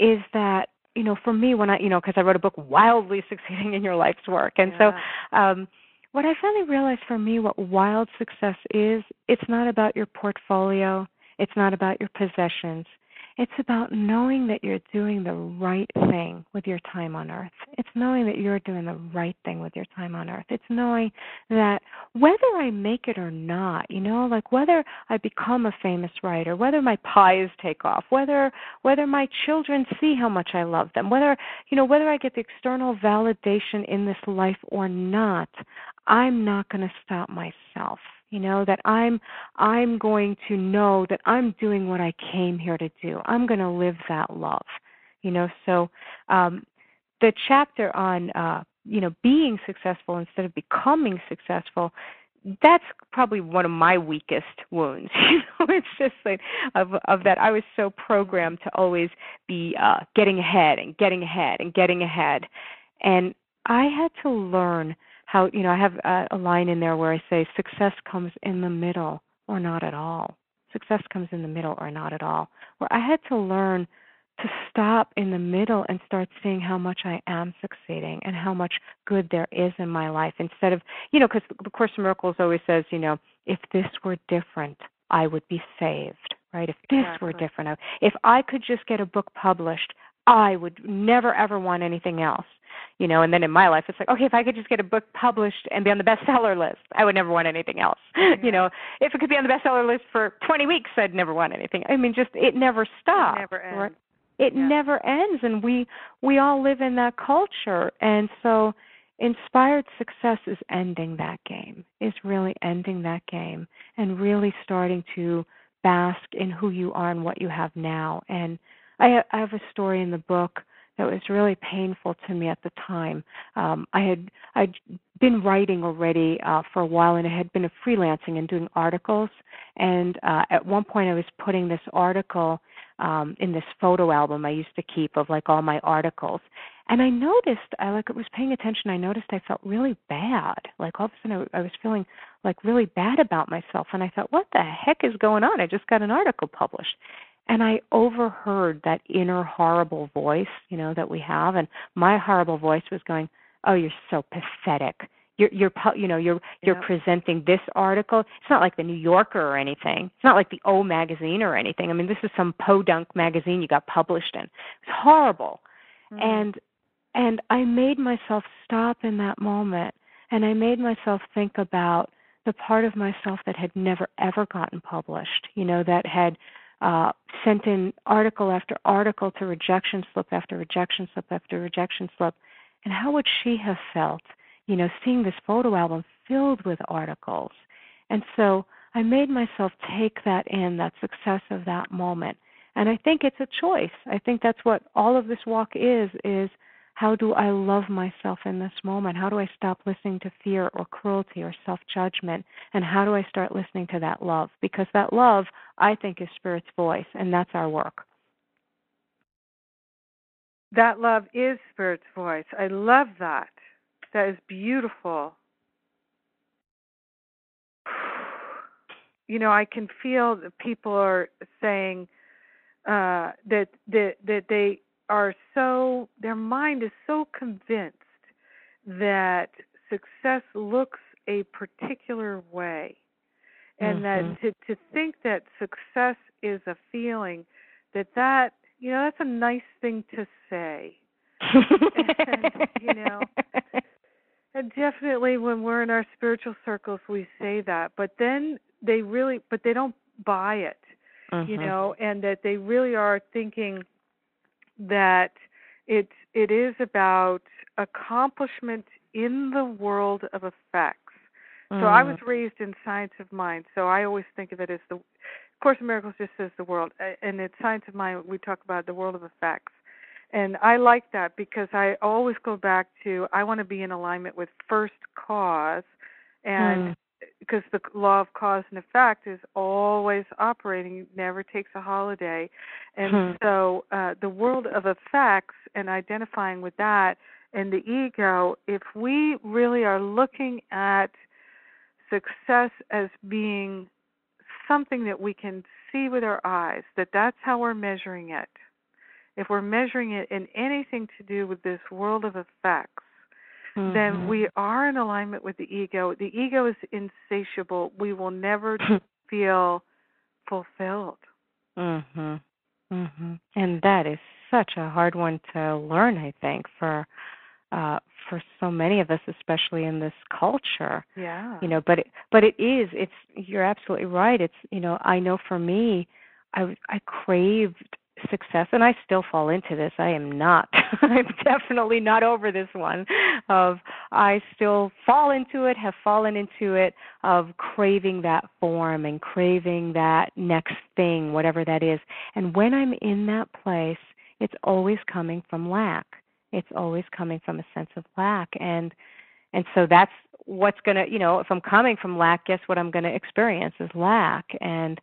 is that you know for me when I you know because I wrote a book wildly succeeding in your life's work, and yeah. so. um what I finally realized for me what wild success is, it's not about your portfolio, it's not about your possessions. It's about knowing that you're doing the right thing with your time on earth. It's knowing that you're doing the right thing with your time on earth. It's knowing that whether I make it or not, you know, like whether I become a famous writer, whether my pies take off, whether whether my children see how much I love them, whether, you know, whether I get the external validation in this life or not, I'm not going to stop myself you know that i'm i'm going to know that i'm doing what i came here to do. I'm going to live that love you know? So um the chapter on uh you know being successful instead of becoming successful that's probably one of my weakest wounds you know? It's just like of of that i was so programmed to always be uh getting ahead and getting ahead and getting ahead. And i had to learn how you know i have a, a line in there where i say success comes in the middle or not at all success comes in the middle or not at all where i had to learn to stop in the middle and start seeing how much I am succeeding and how much good there is in my life instead of, you know, because the Course in Miracles always says, you know, if this were different, I would be saved, right? If this exactly. were different, if I could just get a book published, I would never ever want anything else you know and then in my life it's like okay if i could just get a book published and be on the bestseller list i would never want anything else yeah. you know if it could be on the bestseller list for 20 weeks i'd never want anything i mean just it never stops it never ends right? it yeah. never ends and we we all live in that culture and so inspired success is ending that game is really ending that game and really starting to bask in who you are and what you have now and i i have a story in the book that was really painful to me at the time. Um, I had I'd been writing already uh, for a while, and I had been freelancing and doing articles. And uh, at one point, I was putting this article um, in this photo album I used to keep of like all my articles. And I noticed, I like was paying attention. I noticed I felt really bad. Like all of a sudden, I, I was feeling like really bad about myself. And I thought, what the heck is going on? I just got an article published and I overheard that inner horrible voice, you know, that we have, and my horrible voice was going, "Oh, you're so pathetic. You're, you're, you know, you're, you're presenting this article. It's not like the New Yorker or anything. It's not like the O magazine or anything. I mean, this is some podunk magazine you got published in. It's horrible." Mm-hmm. And and I made myself stop in that moment, and I made myself think about the part of myself that had never ever gotten published. You know, that had uh, sent in article after article to rejection slip after rejection slip after rejection slip. And how would she have felt you know, seeing this photo album filled with articles. And so I made myself take that in, that success of that moment. And I think it's a choice. I think that's what all of this walk is is how do I love myself in this moment? How do I stop listening to fear or cruelty or self-judgment? And how do I start listening to that love? Because that love, I think, is spirit's voice, and that's our work. That love is spirit's voice. I love that. That is beautiful. You know, I can feel that people are saying uh, that that that they are so their mind is so convinced that success looks a particular way and mm-hmm. that to to think that success is a feeling that that you know that's a nice thing to say and, you know and definitely when we're in our spiritual circles we say that but then they really but they don't buy it mm-hmm. you know and that they really are thinking that it it is about accomplishment in the world of effects mm. so i was mm. raised in science of mind so i always think of it as the course of miracles just says the world and it's science of mind we talk about the world of effects and i like that because i always go back to i want to be in alignment with first cause and mm because the law of cause and effect is always operating, never takes a holiday. And hmm. so uh, the world of effects and identifying with that and the ego, if we really are looking at success as being something that we can see with our eyes, that that's how we're measuring it. If we're measuring it in anything to do with this world of effects, mm-hmm. then we are in alignment with the ego. The ego is insatiable. We will never feel fulfilled. Mhm. Mhm. And that is such a hard one to learn, I think, for uh for so many of us especially in this culture. Yeah. You know, but it, but it is it's you're absolutely right. It's, you know, I know for me I I craved success and I still fall into this. I am not I'm definitely not over this one of I still fall into it, have fallen into it of craving that form and craving that next thing, whatever that is. And when I'm in that place, it's always coming from lack. It's always coming from a sense of lack and and so that's what's going to, you know, if I'm coming from lack, guess what I'm going to experience is lack and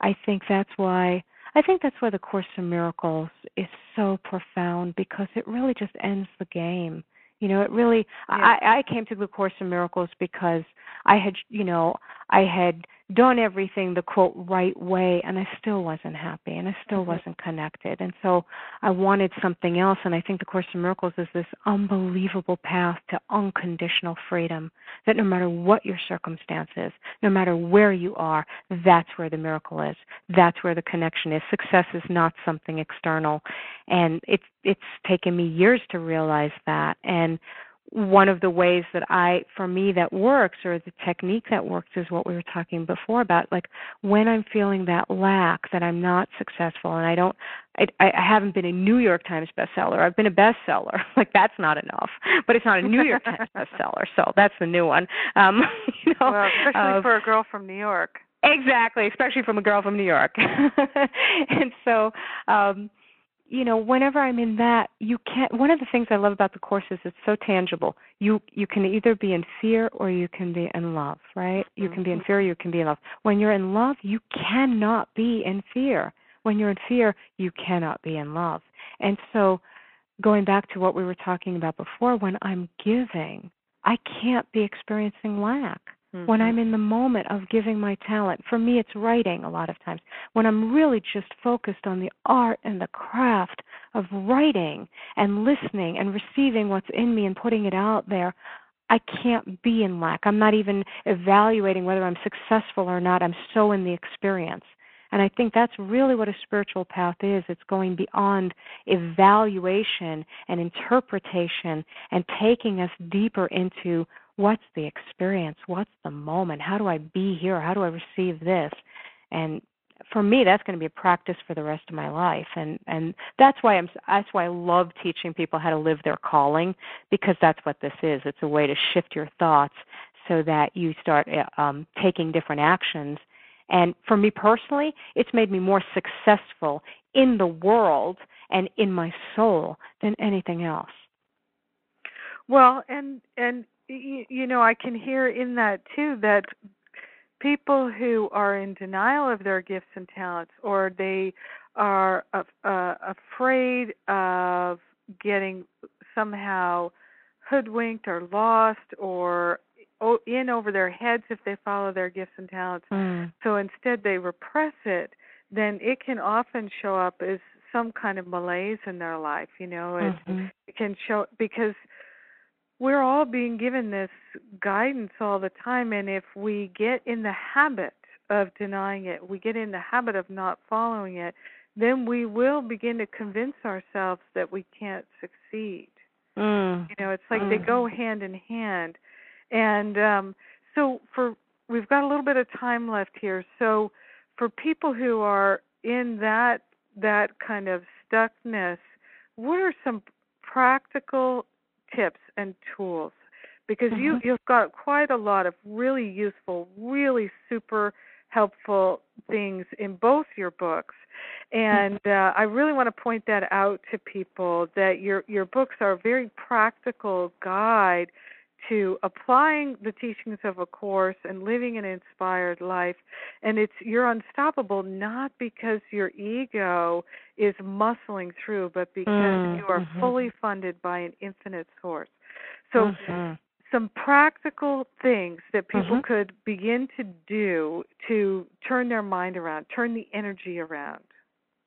I think that's why I think that's why the Course in Miracles is so profound because it really just ends the game. You know, it really. Yeah. I, I came to the Course in Miracles because I had, you know, I had done everything the quote right way and I still wasn't happy and I still mm-hmm. wasn't connected. And so I wanted something else and I think the Course in Miracles is this unbelievable path to unconditional freedom that no matter what your circumstances, no matter where you are, that's where the miracle is. That's where the connection is. Success is not something external. And it's it's taken me years to realize that and one of the ways that I, for me, that works, or the technique that works, is what we were talking before about. Like when I'm feeling that lack, that I'm not successful, and I don't, I, I haven't been a New York Times bestseller. I've been a bestseller. Like that's not enough, but it's not a New York Times bestseller. So that's the new one. Um, you know, well, especially uh, for a girl from New York. Exactly, especially from a girl from New York. and so, um, you know whenever i'm in that you can't one of the things i love about the course is it's so tangible. You you can either be in fear or you can be in love right? Mm-hmm. you can be in fear you can be in love. When you're in love you cannot be in fear. When you're in fear you cannot be in love. And so going back to what we were talking about before when i'm giving i can't be experiencing lack Mm-hmm. When I'm in the moment of giving my talent, for me it's writing a lot of times. When I'm really just focused on the art and the craft of writing and listening and receiving what's in me and putting it out there, I can't be in lack. I'm not even evaluating whether I'm successful or not. I'm so in the experience. And I think that's really what a spiritual path is. It's going beyond evaluation and interpretation and taking us deeper into what's the experience? What's the moment? How do I be here? How do I receive this? And for me that's going to be a practice for the rest of my life and and that's why i'm that's why i love teaching people how to live their calling because that's what this is it's a way to shift your thoughts so that you start uh, um, taking different actions and for me personally it's made me more successful in the world and in my soul than anything else well and and you you know i can hear in that too that people who are in denial of their gifts and talents or they are uh, uh, afraid of getting somehow hoodwinked or lost or in over their heads if they follow their gifts and talents. Mm. So instead they repress it, then it can often show up as some kind of malaise in their life, you know, it, mm-hmm. it can show because we're all being given this guidance all the time and if we get in the habit of denying it we get in the habit of not following it then we will begin to convince ourselves that we can't succeed mm. you know it's like mm. they go hand in hand and um so for we've got a little bit of time left here so for people who are in that that kind of stuckness what are some practical tips and tools because mm-hmm. you you've got quite a lot of really useful, really super helpful things in both your books. And uh, I really want to point that out to people that your your books are a very practical guide to applying the teachings of a course and living an inspired life and it's you're unstoppable not because your ego is muscling through but because mm-hmm. you are mm-hmm. fully funded by an infinite source so mm-hmm. some practical things that people Mm-hmm. could begin to do to turn their mind around turn the energy around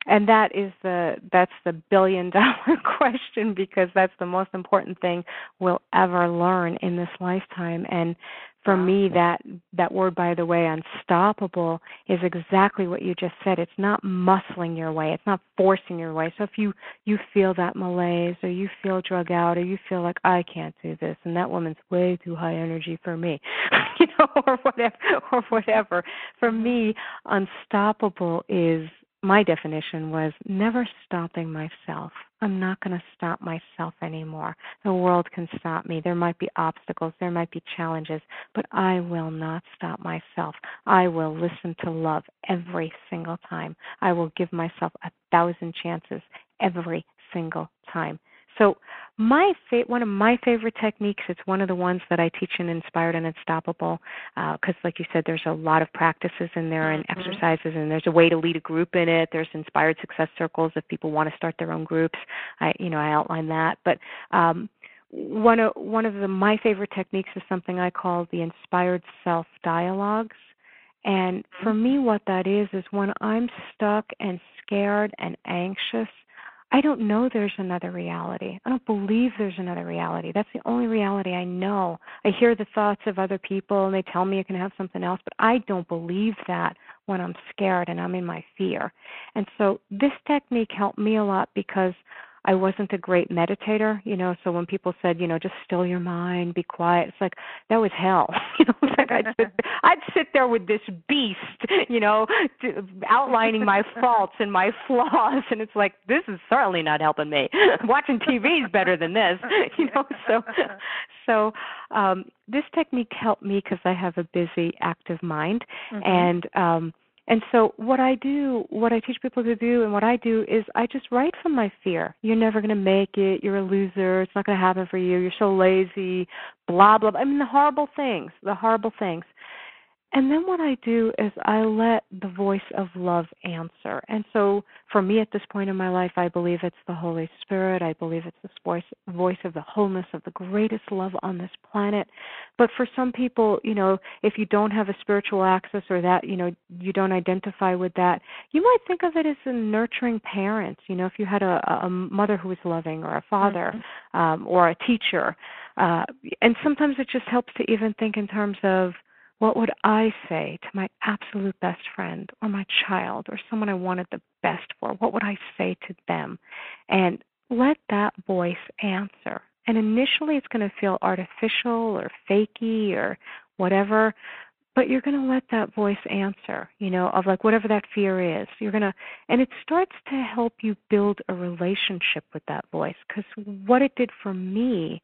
and that is the that's the billion dollar question because that's the most important thing we'll ever learn in this lifetime. And for me that that word by the way unstoppable is exactly what you just said. It's not muscling your way. It's not forcing your way. So if you you feel that malaise or you feel drug out or you feel like i can't do this and that woman's way too high energy for me you know or whatever or whatever. For me unstoppable is my definition was never stopping myself. I'm not going to stop myself anymore. The world can stop me. There might be obstacles, there might be challenges, but I will not stop myself. I will listen to love every single time. I will give myself a thousand chances every single time. So my fa- one of my favorite techniques it's one of the ones that i teach in inspired and unstoppable because uh, like you said there's a lot of practices in there and mm-hmm. exercises and there's a way to lead a group in it there's inspired success circles if people want to start their own groups i you know i outline that but um one of one of the my favorite techniques is something i call the inspired self dialogues and for mm-hmm. me what that is is when i'm stuck and scared and anxious I don't know there's another reality. I don't believe there's another reality. That's the only reality I know. I hear the thoughts of other people and they tell me I can have something else, but I don't believe that when I'm scared and I'm in my fear. And so this technique helped me a lot because I wasn't a great meditator, you know. So when people said, you know, just still your mind, be quiet, it's like that was hell. You know, it's like I'd sit, I'd sit there with this beast, you know, to, outlining my faults and my flaws, and it's like this is certainly not helping me. Watching TV is better than this, you know. So, so um, this technique helped me because I have a busy, active mind, mm-hmm. and um, and so what I do, what I teach people to do and what I do is I just write from my fear. You're never going to make it. You're a loser. It's not going to happen for you. You're so lazy, blah blah. blah. I mean the horrible things, the horrible things. And then what I do is I let the voice of love answer. And so for me at this point in my life, I believe it's the Holy Spirit. I believe it's the voice, voice of the wholeness of the greatest love on this planet. But for some people, you know, if you don't have a spiritual access or that, you know, you don't identify with that, you might think of it as a nurturing parent. You know, if you had a, a mother who was loving or a father mm-hmm. um, or a teacher. Uh, and sometimes it just helps to even think in terms of, what would I say to my absolute best friend or my child or someone I wanted the best for? What would I say to them? And let that voice answer. And initially it's going to feel artificial or fakey or whatever, but you're going to let that voice answer, you know, of like whatever that fear is. You're going to, and it starts to help you build a relationship with that voice. Because what it did for me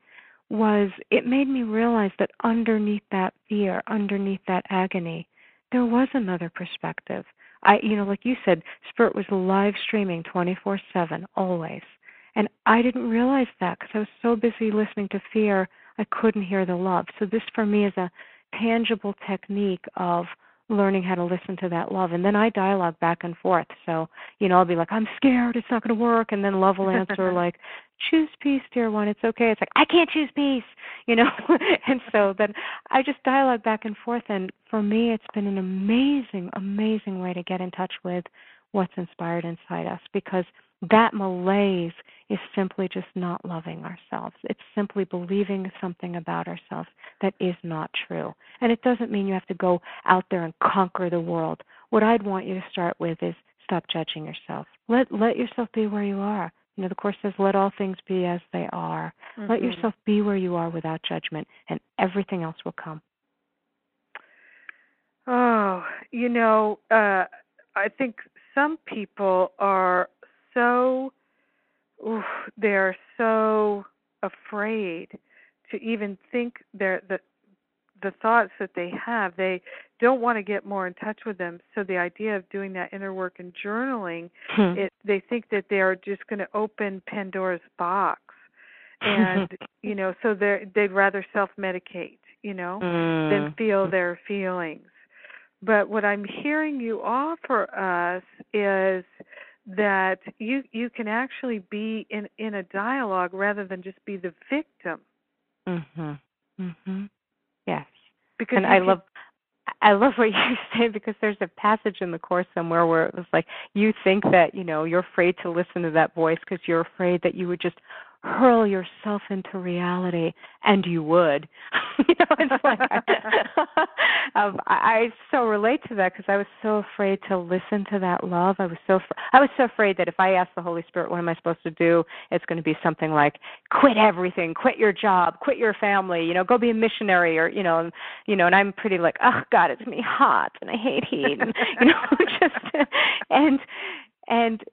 was it made me realize that underneath that fear, underneath that agony, there was another perspective. I, you know, like you said, Spirit was live streaming 24 7, always. And I didn't realize that because I was so busy listening to fear, I couldn't hear the love. So, this for me is a tangible technique of learning how to listen to that love. And then i dialogue back and forth. So you know i'll be like i'm scared. It's not going to work. And then love will answer like choose peace dear one. It's okay. It's like i can't choose peace you know? And so then i just dialogue back and forth. And for me it's been an amazing amazing way to get in touch with what's inspired inside us because that malaise is simply just not loving ourselves. It's simply believing something about ourselves that is not true. And it doesn't mean you have to go out there and conquer the world. What I'd want you to start with is stop judging yourself. Let let yourself be where you are. You know, the course says, "Let all things be as they are." Mm-hmm. Let yourself be where you are without judgment, and everything else will come. Oh, you know, uh, I think some people are so oof, they're so afraid to even think their the the thoughts that they have they don't want to get more in touch with them so the idea of doing that inner work and journaling hmm. it they think that they're just going to open pandora's box and you know so they they'd rather self medicate you know mm. than feel their feelings but what i'm hearing you offer us is that you you can actually be in in a dialogue rather than just be the victim. Mhm. Mhm. Yes. Because and I can, love I love what you say because there's a passage in the course somewhere where it was like you think that you know you're afraid to listen to that voice because you're afraid that you would just hurl yourself into reality and you would. You know it's like um, I, I so relate to that because i was so afraid to listen to that love. I was so i was so afraid that if i asked the holy spirit what am i supposed to do? it's going to be something like quit everything. Quit your job. Quit your family. You know go be a missionary or you know and, you know and i'm pretty like oh god it's me hot and i hate heat and you know just and and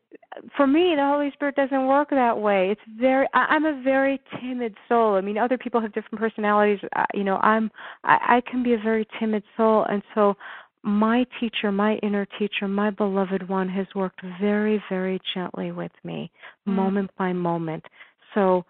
for me the holy spirit doesn't work that way. It's very I, i'm a very timid soul. I mean other people have different personalities. Uh, you know i'm I, I can be a very timid soul. And so my teacher my inner teacher my beloved one has worked very very gently with me mm. moment by moment. So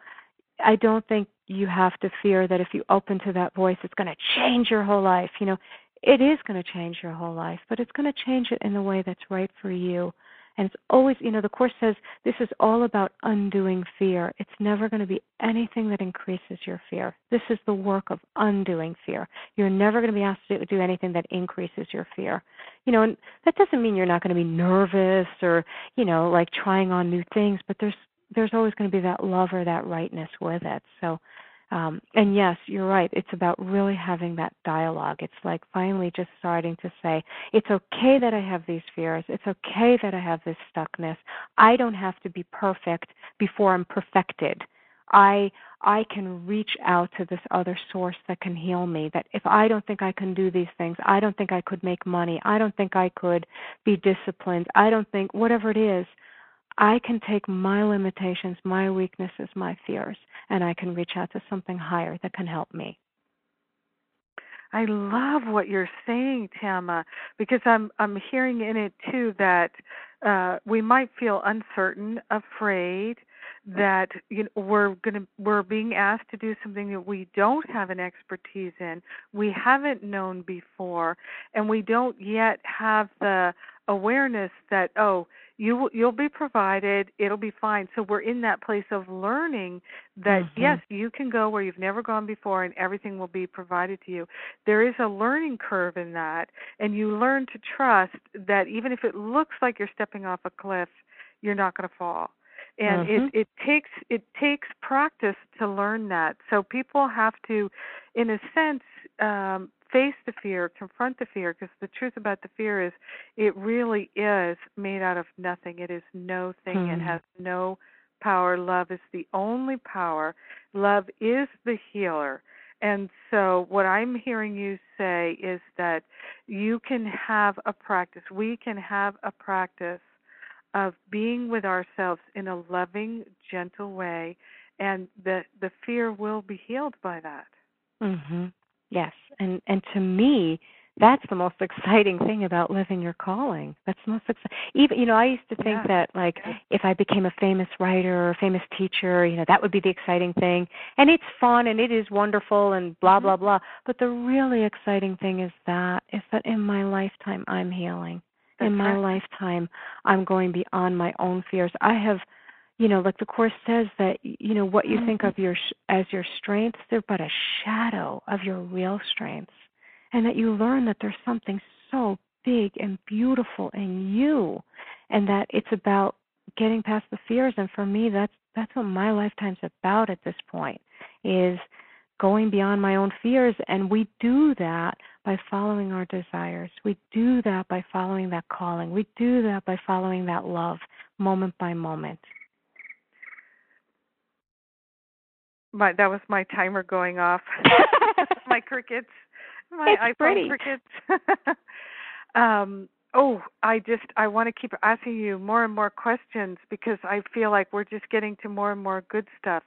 i don't think you have to fear that if you open to that voice it's going to change your whole life. You know it is going to change your whole life but it's going to change it in the way that's right for you and it's always, you know, the Course says this is all about undoing fear. It's never going to be anything that increases your fear. This is the work of undoing fear. You're never going to be asked to do anything that increases your fear. You know, and that doesn't mean you're not going to be nervous or, you know, like trying on new things, but there's there's always going to be that love or that rightness with it. So um, and yes, you're right. It's about really having that dialogue. It's like finally just starting to say, it's okay that I have these fears. It's okay that I have this stuckness. I don't have to be perfect before I'm perfected. I I can reach out to this other source that can heal me. That if I don't think I can do these things, I don't think I could make money. I don't think I could be disciplined. I don't think whatever it is, I can take my limitations, my weaknesses, my fears, and I can reach out to something higher that can help me. I love what you're saying, Tama, because I'm I'm hearing in it too that uh, we might feel uncertain, afraid that you know we're going to we're being asked to do something that we don't have an expertise in, we haven't known before, and we don't yet have the awareness that oh you you'll be provided it'll be fine so we're in that place of learning that mm-hmm. yes you can go where you've never gone before and everything will be provided to you there is a learning curve in that and you learn to trust that even if it looks like you're stepping off a cliff you're not going to fall and mm-hmm. it it takes it takes practice to learn that so people have to in a sense um face the fear, confront the fear, because the truth about the fear is it really is made out of nothing. It is no thing. Mm. It hmm. has no power. Love is the only power. Love is the healer. And so, what I'm hearing you say is that you can have a practice, we can have a practice of being with ourselves in a loving, gentle way, and the, the fear will be healed by that. Mhm. Yes. And and to me, that's the most exciting thing about living your calling. That's the most exciting. Even you know, I used to think yeah. that like if I became a famous writer or a famous teacher, you know, that would be the exciting thing. And it's fun and it is wonderful and blah mm-hmm. blah blah. But the really exciting thing is that is that in my lifetime I'm healing. That's in my right. lifetime I'm going beyond my own fears. I have you know like the course says that you know what you think mm-hmm. of your as your strengths they're but a shadow of your real strengths. And that you learn that there's something so big and beautiful in you and that it's about getting past the fears. And for me that's that's what my lifetime's about at this point is going beyond my own fears. And we do that by following our desires. We do that by following that calling. We do that by following that love moment by moment my that was my timer going off my crickets my it's iPhone pretty. crickets. um, oh, I just I want to keep asking you more and more questions because I feel like we're just getting to more and more good stuff.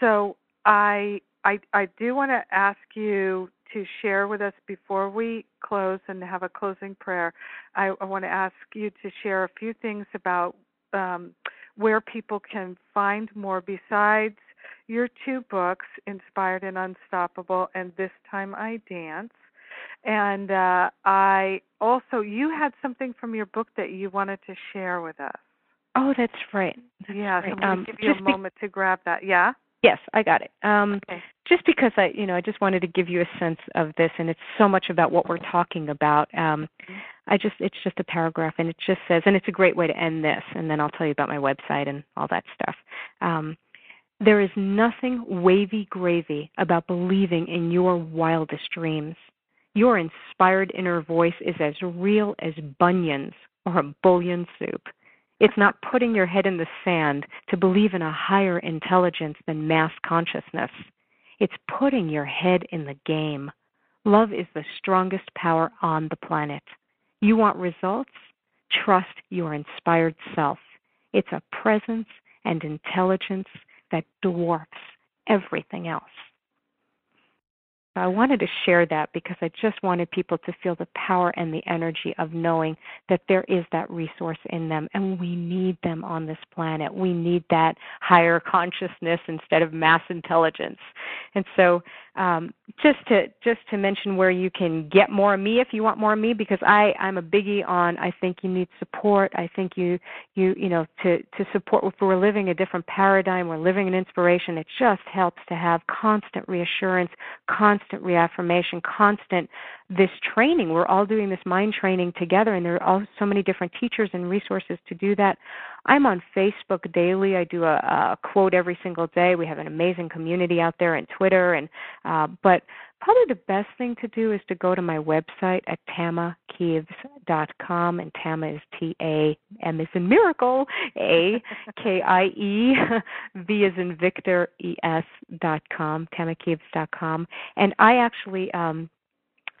So I I I do want to ask you to share with us before we close and have a closing prayer. I, I want to ask you to share a few things about um, where people can find more besides your two books, Inspired and Unstoppable, and This Time I Dance. And uh, I also, you had something from your book that you wanted to share with us. Oh, that's right. That's yeah, right. so I'm um, give you a moment be- to grab that. Yeah? Yes, I got it. Um, okay. Just because I, you know, I just wanted to give you a sense of this, and it's so much about what we're talking about. Um, mm-hmm. I just, it's just a paragraph, and it just says, and it's a great way to end this, and then I'll tell you about my website and all that stuff. Um, there is nothing wavy gravy about believing in your wildest dreams. Your inspired inner voice is as real as bunions or a bouillon soup. It's not putting your head in the sand to believe in a higher intelligence than mass consciousness. It's putting your head in the game. Love is the strongest power on the planet. You want results? Trust your inspired self. It's a presence and intelligence that dwarfs everything else. I wanted to share that because I just wanted people to feel the power and the energy of knowing that there is that resource in them and we need them on this planet. We need that higher consciousness instead of mass intelligence. And so um, just to just to mention where you can get more of me if you want more of me because I I'm a biggie on I think you need support. I think you you you know to to support if we're living a different paradigm, we're living an inspiration. It just helps to have constant reassurance, constant reaffirmation, constant this training. We're all doing this mind training together, and there are all so many different teachers and resources to do that. I'm on Facebook daily. I do a, a quote every single day. We have an amazing community out there, and Twitter, and uh, but probably the best thing to do is to go to my website at tamakieves.com, and Tama is T A M is in miracle, A K I E V is in Victor E S dot com, and I actually um,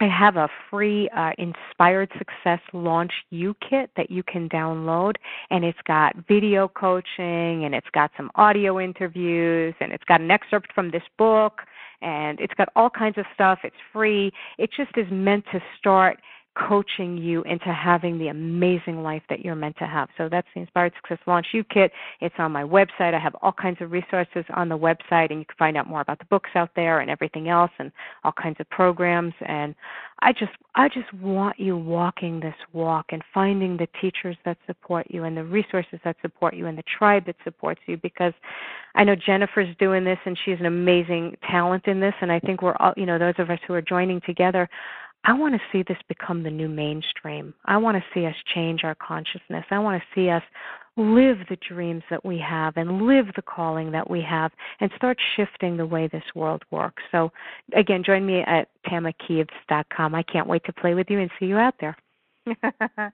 I have a free uh, Inspired Success Launch U kit that you can download, and it's got video coaching, and it's got some audio interviews, and it's got an excerpt from this book, and it's got all kinds of stuff. It's free. It just is meant to start coaching you into having the amazing life that you're meant to have. So that's the Inspired Success Launch U Kit. It's on my website. I have all kinds of resources on the website, and you can find out more about the books out there and everything else, and all kinds of programs. And I just, I just want you walking this walk and finding the teachers that support you, and the resources that support you, and the tribe that supports you. Because I know Jennifer's doing this, and she's an amazing talent in this. And I think we're all, you know, those of us who are joining together I want to see this become the new mainstream. I want to see us change our consciousness. I want to see us live the dreams that we have and live the calling that we have and start shifting the way this world works. So, again, join me at tamakieves.com. I can't wait to play with you and see you out there.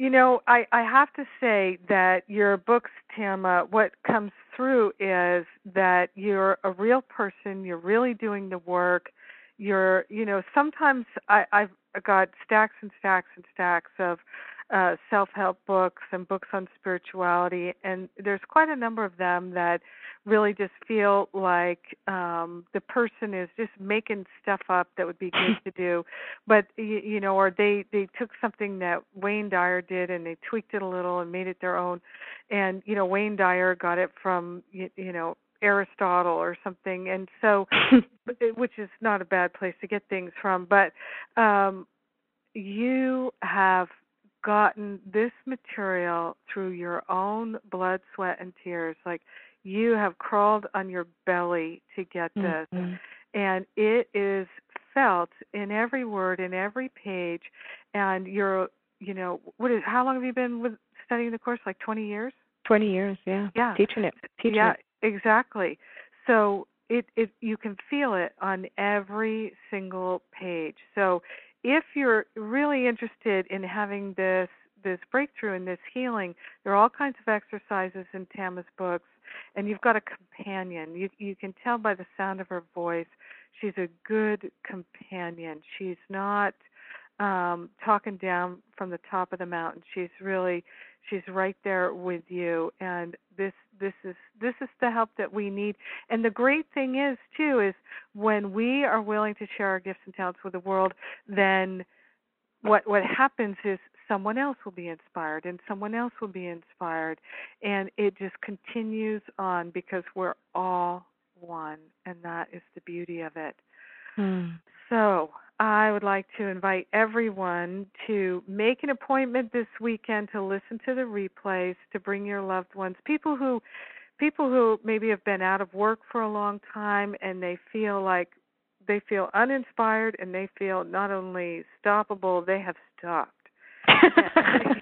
You know, I, I have to say that your books, Tama, what comes through is that you're a real person, you're really doing the work. You're, you know, sometimes I, I've got stacks and stacks and stacks of uh, self help books and books on spirituality, and there's quite a number of them that really just feel like um the person is just making stuff up that would be good to do. But you, you know or they they took something that Wayne Dyer did and they tweaked it a little and made it their own. And you know Wayne Dyer got it from you, you know Aristotle or something and so which is not a bad place to get things from but um you have gotten this material through your own blood sweat and tears. Like you have crawled on your belly to get this mm-hmm. and it is felt in every word in every page and you're you know what is how long have you been with studying the course? Like 20 years? 20 years yeah. Yeah. Teaching it teaching yeah. it. Exactly so it it you can feel it on every single page so if you're really interested in having this this breakthrough and this healing there are all kinds of exercises in Tama's books and you've got a companion. You you can tell by the sound of her voice, she's a good companion. She's not um talking down from the top of the mountain. She's really she's right there with you and this this is this is the help that we need. And the great thing is too is when we are willing to share our gifts and talents with the world, then what what happens is someone else will be inspired and someone else will be inspired and it just continues on because we're all one and that is the beauty of it hmm. So i would like to invite everyone to make an appointment this weekend to listen to the replays to bring your loved ones people who people who maybe have been out of work for a long time and they feel like they feel uninspired and they feel not only stoppable they have stopped.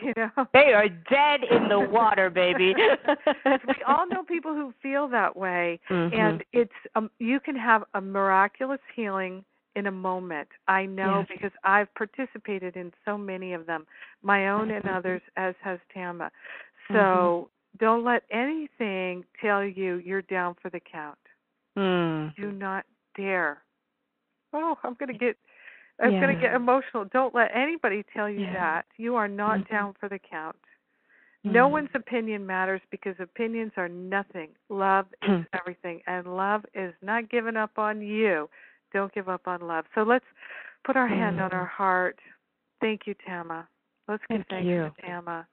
You know? They are dead in the water baby. We all know people who feel that way mm-hmm. and it's um you can have a miraculous healing in a moment i know yes. because i've participated in so many of them my own and others as has tama so mm-hmm. don't let anything tell you you're down for the count mm. do not dare oh i'm going to get I'm yeah. going to get emotional. Don't let anybody tell you yeah. that. You are not mm-hmm. down for the count. Mm-hmm. No one's opinion matters because opinions are nothing. Love is Hmm. everything, and love is not giving up on you. Don't give up on love. So let's put our hand on Mm. our heart. Thank you, Tama. Let's give Thank thanks you. to Tama.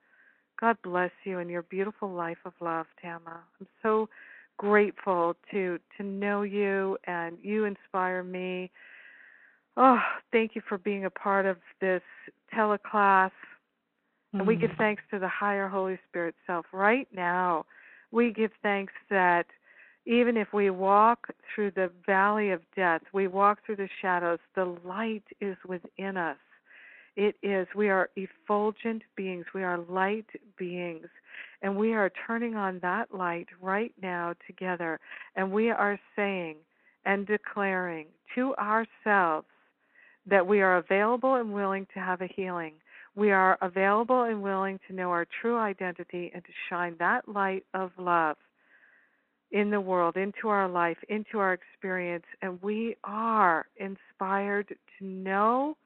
God bless you and your beautiful life of love, Tama. I'm so grateful to to know you and you inspire me Oh, thank you for being a part of this teleclass. And we give Mm. thanks to the higher Holy Spirit self right now. We give thanks that even if we walk through the valley of death, we walk through the shadows, the light is within us. It is. We are effulgent beings. We are light beings. And we are turning on that light right now together. And we are saying and declaring to ourselves that we are available and willing to have a healing. We are available and willing to know our true identity and to shine that light of love in the world, into our life, into our experience. And we are inspired to know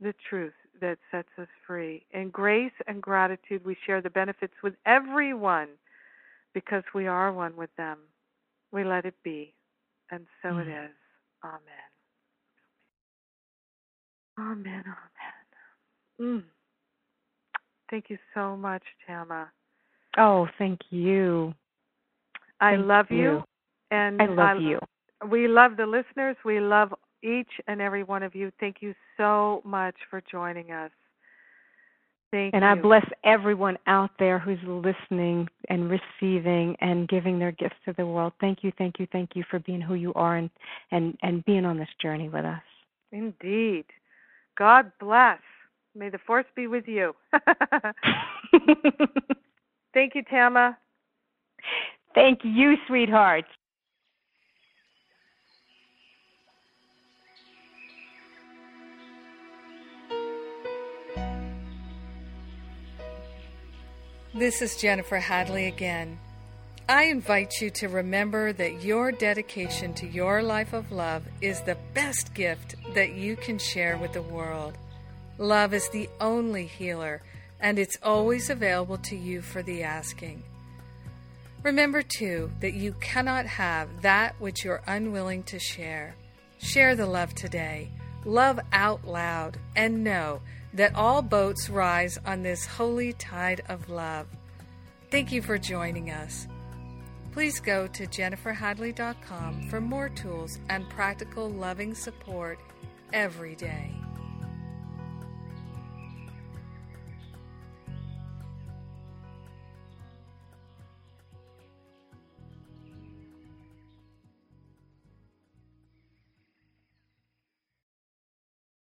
the truth that sets us free. In grace and gratitude, we share the benefits with everyone because we are one with them. We let it be. And so mm. it is. Amen. Amen. Amen. Mm. Thank you so much, Tama. Oh, thank you. I thank love you. you. And I love I, you. We love the listeners. We love each and every one of you. Thank you so much for joining us. Thank and you. I bless everyone out there who's listening and receiving and giving their gifts to the world. Thank you, thank you, thank you for being who you are and and and being on this journey with us. Indeed. God bless. May the force be with you. Thank you, Tama. Thank you, sweetheart. This is Jennifer Hadley again. I invite you to remember that your dedication to your life of love is the best gift that you can share with the world. Love is the only healer, and it's always available to you for the asking. Remember, too, that you cannot have that which you're unwilling to share. Share the love today. Love out loud, and know that all boats rise on this holy tide of love. Thank you for joining us. Please go to jenniferhadley.com for more tools and practical loving support every day.